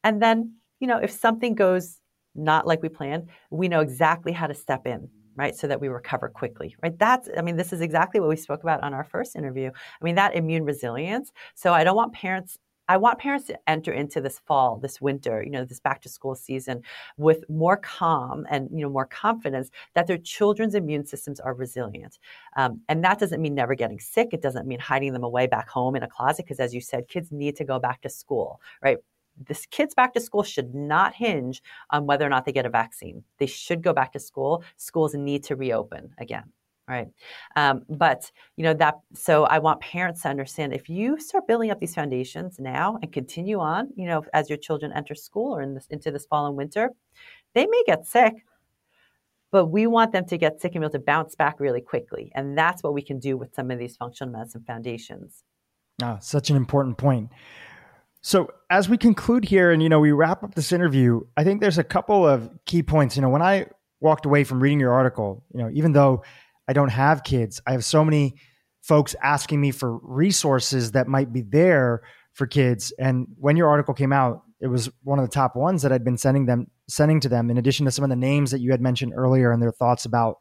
and then, you know, if something goes not like we planned, we know exactly how to step in right? So that we recover quickly, right? That's, I mean, this is exactly what we spoke about on our first interview. I mean, that immune resilience. So I don't want parents I want parents to enter into this fall, this winter, you know, this back to school season with more calm and, you know, more confidence that their children's immune systems are resilient. Um, and that doesn't mean never getting sick. It doesn't mean hiding them away back home in a closet, because as you said, kids need to go back to school, right? This kids back to school should not hinge on whether or not they get a vaccine. They should go back to school. Schools need to reopen again. Right. Um, but, you know, that, so I want parents to understand if you start building up these foundations now and continue on, you know, as your children enter school or in this, into this fall and winter, they may get sick, but we want them to get sick and be able to bounce back really quickly. And that's what we can do with some of these functional medicine foundations. Ah, such an important point. So as we conclude here and you know we wrap up this interview, I think there's a couple of key points. You know, when I walked away from reading your article, you know, even though I don't have kids, I have so many folks asking me for resources that might be there for kids. And when your article came out, it was one of the top ones that I'd been sending them sending to them in addition to some of the names that you had mentioned earlier and their thoughts about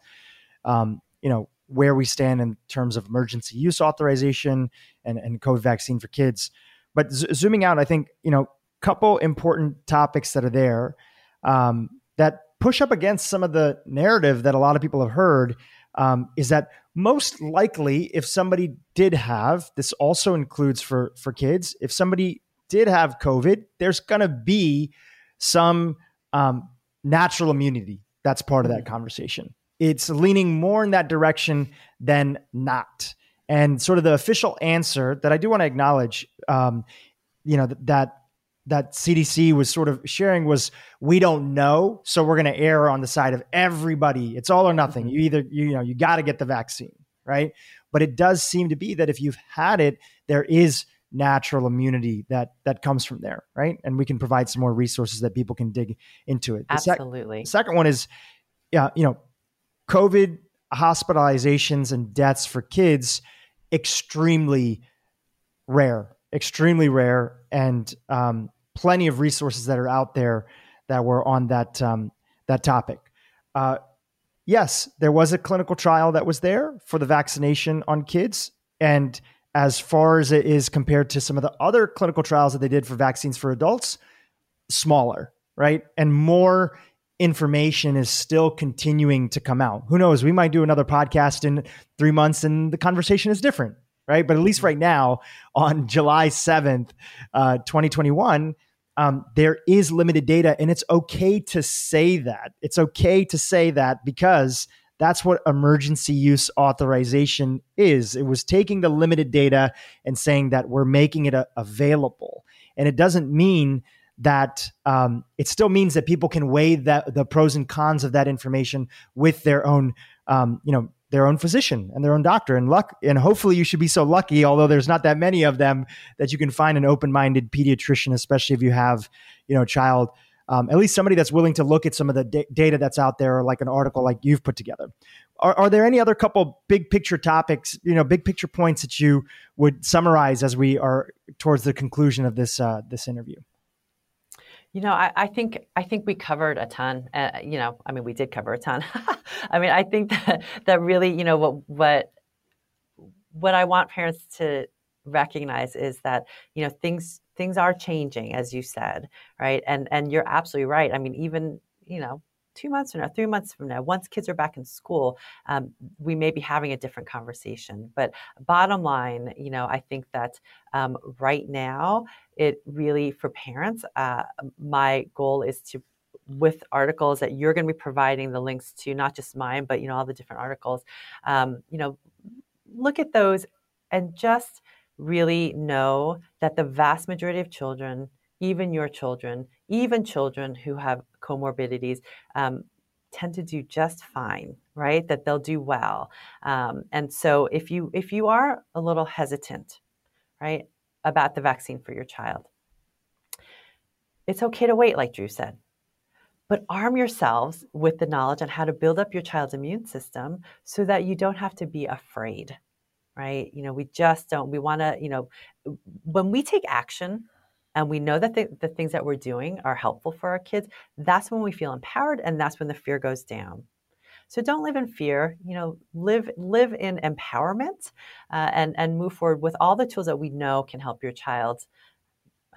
um, you know, where we stand in terms of emergency use authorization and, and COVID vaccine for kids. But z- zooming out, I think you know, a couple important topics that are there um, that push up against some of the narrative that a lot of people have heard. Um, is that most likely if somebody did have this also includes for for kids if somebody did have covid there's going to be some um, natural immunity that's part of that mm-hmm. conversation it's leaning more in that direction than not and sort of the official answer that I do want to acknowledge, um, you know, that that CDC was sort of sharing was we don't know, so we're going to err on the side of everybody. It's all or nothing. Mm-hmm. You either you, you know you got to get the vaccine, right? But it does seem to be that if you've had it, there is natural immunity that that comes from there, right? And we can provide some more resources that people can dig into it. The Absolutely. Sec- second one is, yeah, you know, COVID hospitalizations and deaths for kids extremely rare, extremely rare, and um, plenty of resources that are out there that were on that um, that topic. Uh, yes, there was a clinical trial that was there for the vaccination on kids, and as far as it is compared to some of the other clinical trials that they did for vaccines for adults, smaller, right, and more information is still continuing to come out. Who knows? We might do another podcast in three months and the conversation is different, right? But at least right now, on July 7th, uh, 2021, um, there is limited data. And it's okay to say that. It's okay to say that because that's what emergency use authorization is. It was taking the limited data and saying that we're making it a- available. And it doesn't mean that um, it still means that people can weigh that the pros and cons of that information with their own, um, you know, their own physician and their own doctor. And luck, and hopefully you should be so lucky, although there's not that many of them, that you can find an open-minded pediatrician, especially if you have, you know, a child. Um, at least somebody that's willing to look at some of the d- data that's out there, or like an article like you've put together. Are, are, there any other couple big picture topics, you know, big picture points that you would summarize as we are towards the conclusion of this uh, this interview? You know, I, I, think I think we covered a ton. Uh, you know, I mean, we did cover a ton. I mean, I think that that really, you know, what what what I want parents to recognize is that you know things things are changing, as you said, right? And and you're absolutely right. I mean, even you know, two months from now, three months from now, once kids are back in school, um, we may be having a different conversation. But bottom line, you know, I think that um, right now, it really for parents, uh, my goal is to with articles that you're going to be providing the links to, not just mine, but you know all the different articles. Um, you know, look at those and just really know that the vast majority of children, even your children, even children who have comorbidities, um, tend to do just fine right? That they'll do well. Um, and so if you if you are a little hesitant right about the vaccine for your child it's okay to wait like Dhru said. But arm yourselves with the knowledge on how to build up your child's immune system so that you don't have to be afraid right? You know we just don't we want to you know when we take action and we know that the, the things that we're doing are helpful for our kids that's when we feel empowered and that's when the fear goes down so don't live in fear you know live live in empowerment uh, and and move forward with all the tools that we know can help your child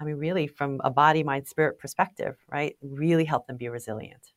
I mean, really, from a body, mind, spirit perspective, right? Really help them be resilient.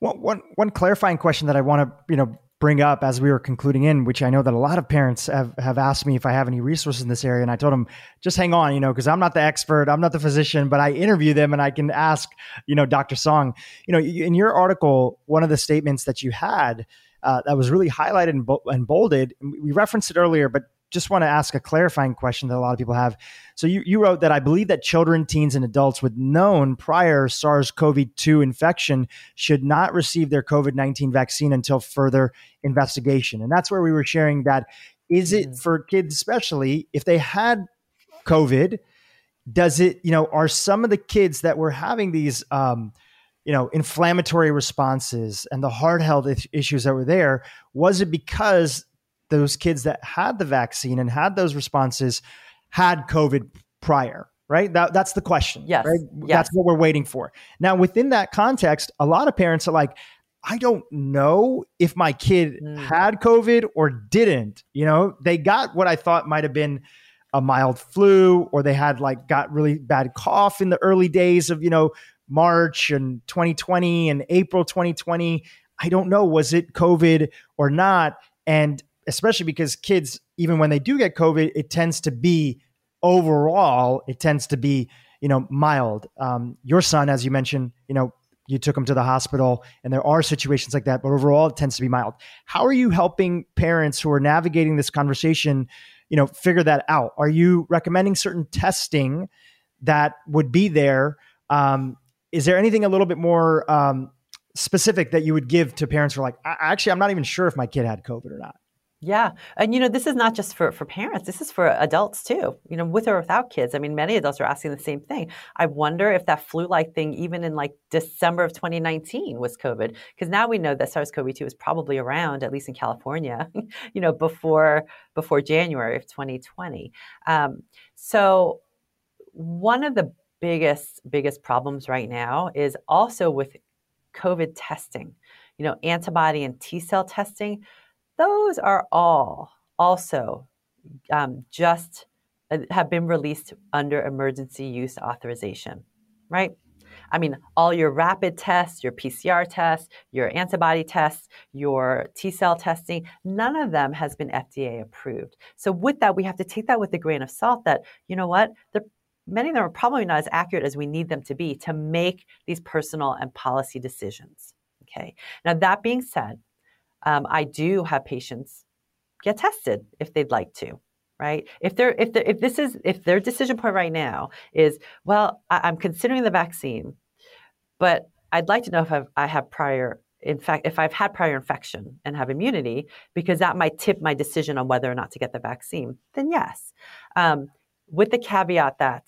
Well, one one clarifying question that I want to you know bring up as we were concluding in, which I know that a lot of parents have, have asked me if I have any resources in this area. And I told them, just hang on, you know, because I'm not the expert, I'm not the physician, but I interview them and I can ask, you know, Dr. Song, you know, in your article, one of the statements that you had uh, that was really highlighted and, and bolded, we referenced it earlier, but just want to ask a clarifying question that a lot of people have. So you, you wrote that I believe that children, teens, and adults with known prior SARS CoV 2 infection should not receive their COVID 19 vaccine until further investigation. And that's where we were sharing that is it mm-hmm. for kids, especially if they had COVID, does it, you know, are some of the kids that were having these, um, you know, inflammatory responses and the heart health issues that were there, was it because those kids that had the vaccine and had those responses had COVID prior, right? That, that's the question. Yes. Right? yes. That's what we're waiting for. Now, within that context, a lot of parents are like, I don't know if my kid mm. had COVID or didn't. You know, they got what I thought might have been a mild flu, or they had like got really bad cough in the early days of, you know, March and 2020 and April 2020. I don't know. Was it COVID or not? And especially because kids, even when they do get COVID, it tends to be overall, it tends to be, you know, mild. Um, your son, as you mentioned, you know, you took him to the hospital and there are situations like that, but overall it tends to be mild. How are you helping parents who are navigating this conversation, you know, figure that out? Are you recommending certain testing that would be there? Um, is there anything a little bit more um, specific that you would give to parents who are like, actually, I'm not even sure if my kid had COVID or not? Yeah. And, you know, this is not just for, for parents, this is for adults too, you know, with or without kids. I mean, many adults are asking the same thing. I wonder if that flu like thing, even in like December of 2019, was COVID. Because now we know that SARS CoV 2 was probably around, at least in California, you know, before, before January of 2020. Um, so, one of the biggest, biggest problems right now is also with COVID testing, you know, antibody and T cell testing those are all also um, just uh, have been released under emergency use authorization, right? I mean, all your rapid tests, your PCR tests, your antibody tests, your T cell testing, none of them has been FDA approved. So, with that, we have to take that with a grain of salt that, you know what, the, many of them are probably not as accurate as we need them to be to make these personal and policy decisions. Okay. Now, that being said, um, I do have patients get tested if they'd like to right? If they're if they're, if this is if their decision point right now is well I, am considering the vaccine but i'd like to know if I've, i have prior in fact if i've had prior infection and have immunity because that might tip my decision on whether or not to get the vaccine then yes. Um, with the caveat that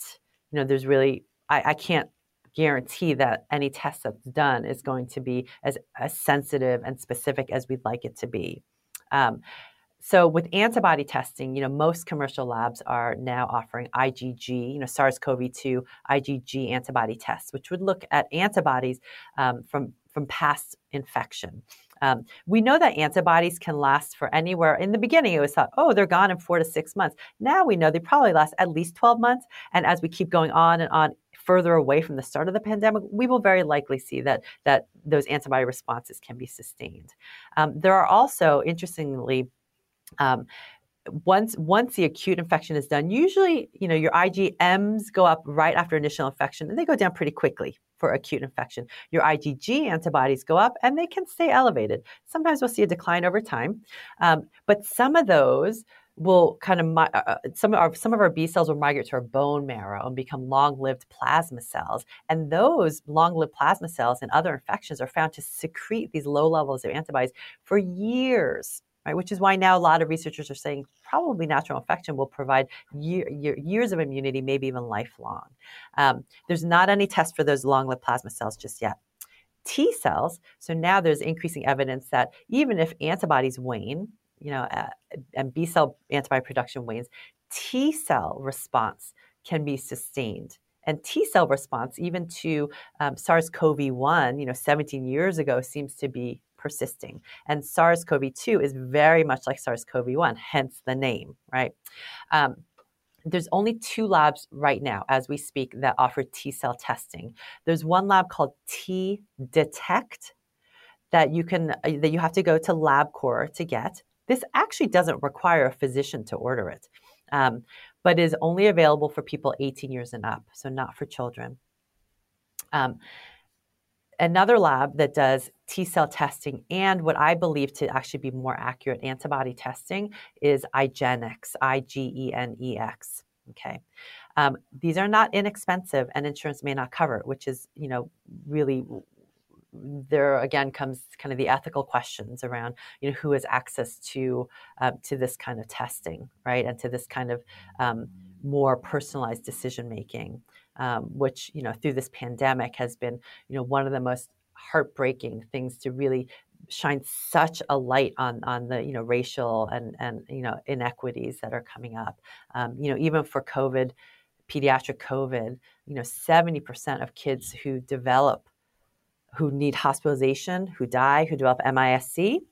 you know there's really I, I can't guarantee that any test that's done is going to be as, as sensitive and specific as we'd like it to be. Um, so with antibody testing, you know, most commercial labs are now offering IgG, you know, SARS-CoV-2 IgG antibody tests, which would look at antibodies um, from from past infection. Um, we know that antibodies can last for anywhere. In the beginning, it was thought, oh, they're gone in four to six months. Now we know they probably last at least 12 months. And as we keep going on and on, further away from the start of the pandemic, we will very likely see that that those antibody responses can be sustained. Um, there are also, interestingly, um, once once the acute infection is done, usually you know your IgMs go up right after initial infection, and they go down pretty quickly for acute infection. Your IgG antibodies go up, and they can stay elevated. Sometimes we'll see a decline over time, um, but some of those will kind of uh, uh, some of our some of our B cells will migrate to our bone marrow and become long-lived plasma cells. And those long-lived plasma cells and other infections are found to secrete these low levels of antibodies for years right? Which is why now a lot of researchers are saying probably natural infection will provide year, year, years of immunity, maybe even lifelong. Um, there's not any test for those long-lived plasma cells just yet. T cells, so now there's increasing evidence that even if antibodies wane, you know, uh, and B cell antibody production wanes, T cell response can be sustained and T cell response, even to um, SARS CoV 1, you know, 17 years ago, seems to be persisting. And SARS CoV 2 is very much like SARS CoV 1, hence the name, right? Um, there's only two labs right now as we speak that offer T cell testing. There's one lab called T Detect that you can uh, that you have to go to LabCorp to get. This actually doesn't require a physician to order it, um, but is only available for people 18 years and up, so not for children. Um, another lab that does T cell testing and what I believe to actually be more accurate antibody testing is IGeneX, I G E N E X. Okay. Um, these are not inexpensive and insurance may not cover it, which is, you know, really there again comes kind of the ethical questions around you know who has access to uh, to this kind of testing right and to this kind of um, more personalized decision making um, which you know through this pandemic has been you know one of the most heartbreaking things to really shine such a light on on the you know racial and and you know inequities that are coming up. Um, you know even for COVID, pediatric COVID, you know 70% of kids who develop who need hospitalization, who die, who develop MISC,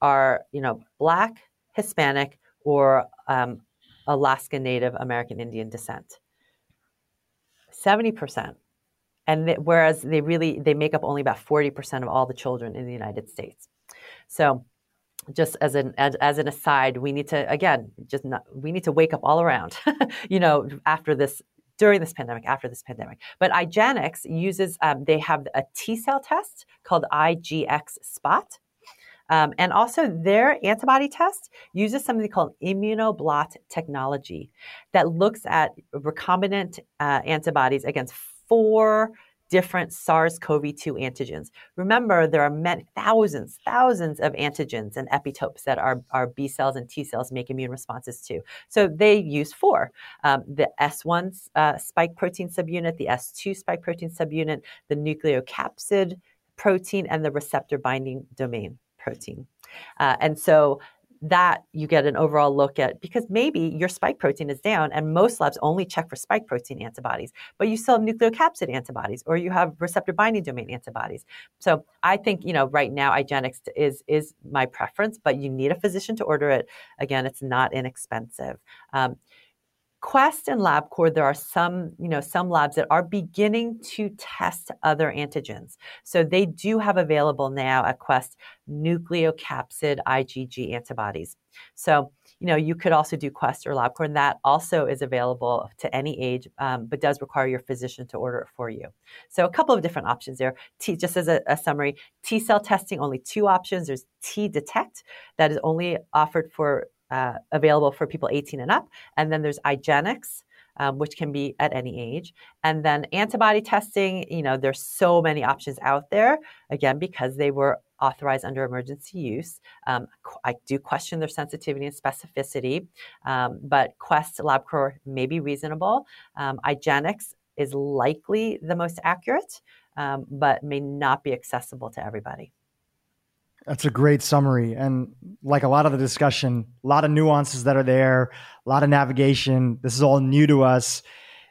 are you know black, Hispanic, or um, Alaska Native American Indian descent. 70%. And whereas they really, they make up only about 40% of all the children in the United States. So just as an as, as, an aside, we need to again just not, we need to wake up all around, you know, after this during this pandemic, after this pandemic. But IGeneX uses um, they have a T cell test called IGX Spot, um, and also, their antibody test uses something called immunoblot technology that looks at recombinant uh, antibodies against four different SARS-CoV-2 antigens. Remember, there are many, thousands, thousands of antigens and epitopes that our, our B cells and T cells make immune responses to. So they use four: um, the S1 uh, spike protein subunit, the S2 spike protein subunit, the nucleocapsid protein, and the receptor binding domain protein. Uh, and so that you get an overall look at because maybe your spike protein is down and most labs only check for spike protein antibodies, but you still have nucleocapsid antibodies or you have receptor binding domain antibodies. So I think, you know, right now IGeneX is is my preference, but you need a physician to order it. Again, it's not inexpensive. Um, Quest and LabCorp, there are some, you know, some labs that are beginning to test other antigens. So they do have available now at Quest nucleocapsid IgG antibodies. So, you know, you could also do Quest or LabCorp, and that also is available to any age, um, but does require your physician to order it for you. So, a couple of different options there. T, just as a, a summary, T cell testing, only two options. There's T Detect, that is only offered for uh, available for people 18 and up. And then there's IGeneX, um, which can be at any age. And then antibody testing, you know, there's so many options out there, again, because they were authorized under emergency use. Um, I do question their sensitivity and specificity, um, but Quest LabCorp may be reasonable. Um, is likely the most accurate, um, but may not be accessible to everybody. That's a great summary. And like a lot of the discussion, a lot of nuances that are there, a lot of navigation. This is all new to us.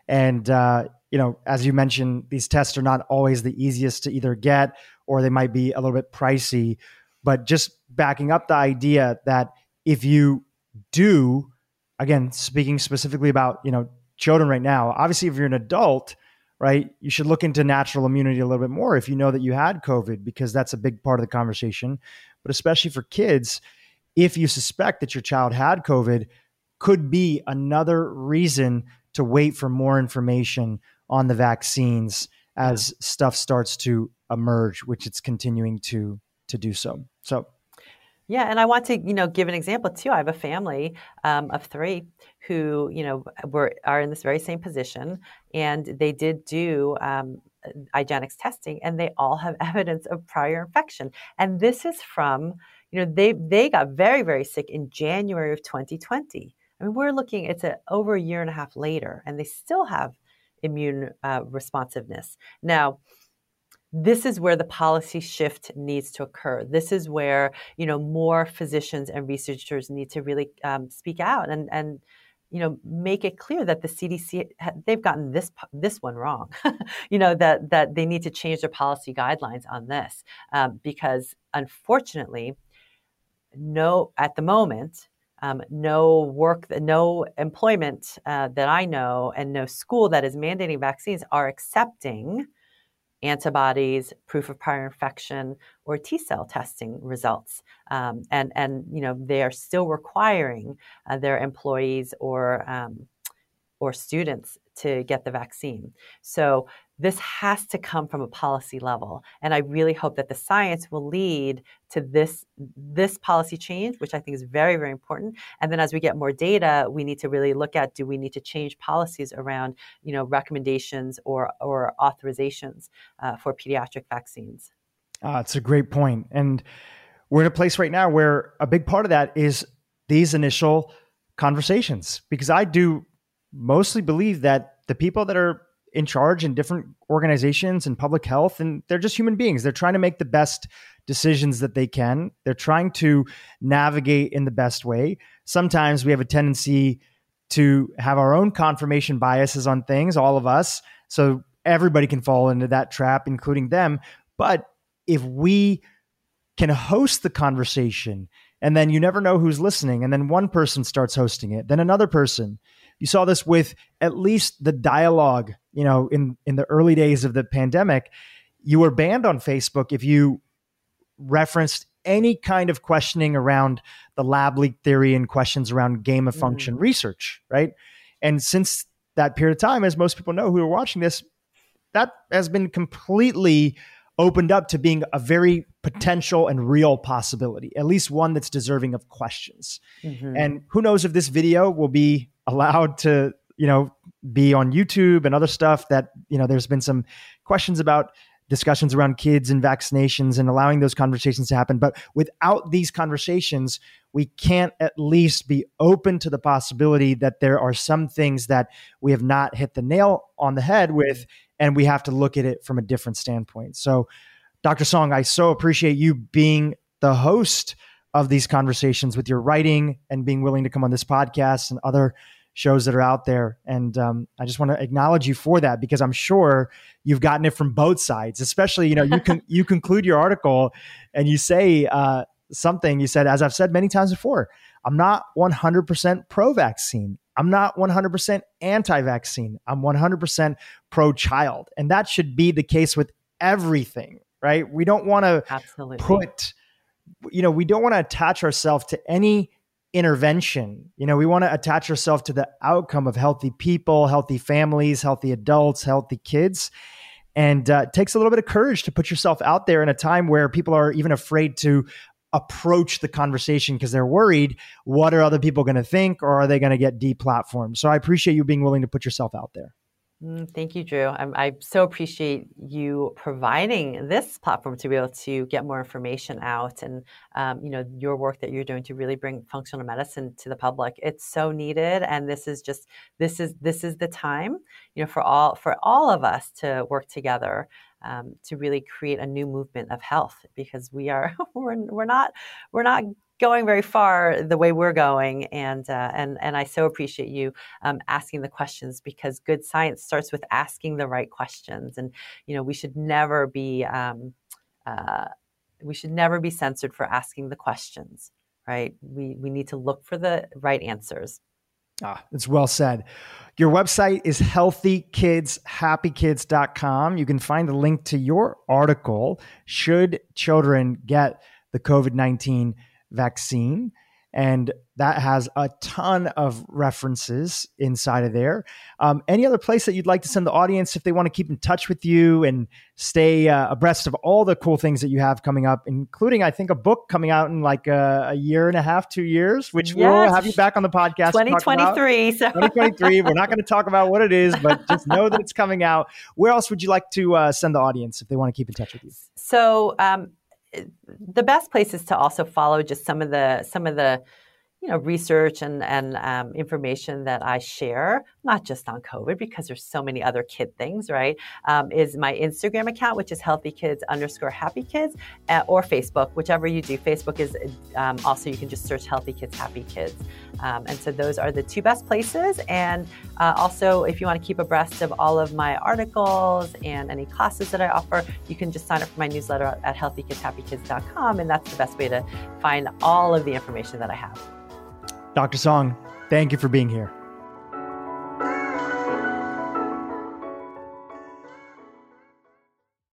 And, uh, you know, as you mentioned, these tests are not always the easiest to either get or they might be a little bit pricey. But just backing up the idea that if you do, again, speaking specifically about, you know, children right now, obviously if you're an adult, right, you should look into natural immunity a little bit more if you know that you had COVID, because that's a big part of the conversation. But especially for kids, if you suspect that your child had COVID, could be another reason to wait for more information on the vaccines as stuff starts to emerge, which it's continuing to to do so. So yeah, and I want to, you know, give an example too. I have a family um, of three who, you know, were are in this very same position, and they did do um, IGeneX testing, and they all have evidence of prior infection. And this is from, you know, they they got very very sick in January of 2020. I mean, we're looking; it's a, over a year and a half later, and they still have immune uh, responsiveness. Now, this is where the policy shift needs to occur. This is where you know more physicians and researchers need to really um, speak out and and you know make it clear that the CDC they've gotten this this one wrong. you know that that they need to change their policy guidelines on this um, because unfortunately, no at the moment um, no work, no employment uh, that I know, and no school that is mandating vaccines are accepting antibodies, proof of prior infection, or T cell testing results. Um, and, and, you know, they are still requiring uh, their employees or, um, or students to get the vaccine. So this has to come from a policy level and i really hope that the science will lead to this this policy change which i think is very very important. And then as we get more data we need to really look at do we need to change policies around you know recommendations or or authorizations uh, for pediatric vaccines. Uh, it's a great point. And we're in a place right now where a big part of that is these initial conversations because i do mostly believe that the people that are in charge in different organizations and public health and they're just human beings. They're trying to make the best decisions that they can. They're trying to navigate in the best way. Sometimes we have a tendency to have our own confirmation biases on things all of us so everybody can fall into that trap including them. But if we can host the conversation and then you never know who's listening and then one person starts hosting it then another person. You saw this with at least the dialogue, you know, in, in the early days of the pandemic. You were banned on Facebook if you referenced any kind of questioning around the lab leak theory and questions around gain of mm-hmm. function mm-hmm. research, right? And since that period of time, as most people know who are watching this, that has been completely opened up to being a very potential and real possibility, at least one that's deserving of questions. Mm-hmm. And who knows if this video will be allowed to, you know, be on YouTube and other stuff that, you know, there's been some questions about discussions around kids and vaccinations and allowing those conversations to happen. But without these conversations, we can't at least be open to the possibility that there are some things that we have not hit the nail on the head with, and we have to look at it from a different standpoint. So, Dr. Song, I so appreciate you being the host of these conversations with your writing and being willing to come on this podcast and other shows that are out there. And um, I just want to acknowledge you for that because I'm sure you've gotten it from both sides. Especially, you know, you can you conclude your article and you say uh, something. You said, as I've said many times before, I'm not 100% pro-vaccine. I'm not 100% anti-vaccine. I'm 100% pro-child, and that should be the case with everything, right? We don't want to put, you know, we don't want to attach ourselves to any intervention. You know, we want to attach ourselves to the outcome of healthy people, healthy families, healthy adults, healthy kids. And uh, it takes a little bit of courage to put yourself out there in a time where people are even afraid to approach the conversation because they're worried what are other people going to think or are they going to get deplatformed. So I appreciate you being willing to put yourself out there. Mm, thank you, Dhru. I'm, i so appreciate you providing this platform to be able to get more information out, and um, you know your work that you're doing to really bring functional medicine to the public. It's so needed, and this is just this is this is the time, you know, for all for all of us to work together um, to really create a new movement of health because we are we're, we're not we're not going very far the way we're going and uh, and and I so appreciate you um, asking the questions because good science starts with asking the right questions and you know we should never be um, uh, we should never be censored for asking the questions, right? We, we need to look for the right answers. Ah, it's well said. Your website is healthykidshappykids.com. You can find the link to your article, Should Children Get the COVID 19 Vaccine? And that has a ton of references inside of there. Um, any other place that you'd like to send the audience if they want to keep in touch with you and stay uh, abreast of all the cool things that you have coming up, including, I think, a book coming out in like a, a year and a half, two years, which yes. we'll have you back on the podcast. 2023. So. 2023. We're not going to talk about what it is, but just know that it's coming out. Where else would you like to uh, send the audience if they want to keep in touch with you? So, um, the best place is to also follow just some of the some of the you know research and and um, information that I share, not just on COVID because there's so many other kid things, right? Um, is my Instagram account, which is Healthy Kids underscore Happy Kids, uh, or Facebook, whichever you do. Facebook is um, also you can just search Healthy Kids Happy Kids, um, and so those are the two best places. And uh, also, if you want to keep abreast of all of my articles and any classes that I offer, you can just sign up for my newsletter at healthykidshappykids.com, and that's the best way to find all of the information that I have. Dr. Song, thank you for being here.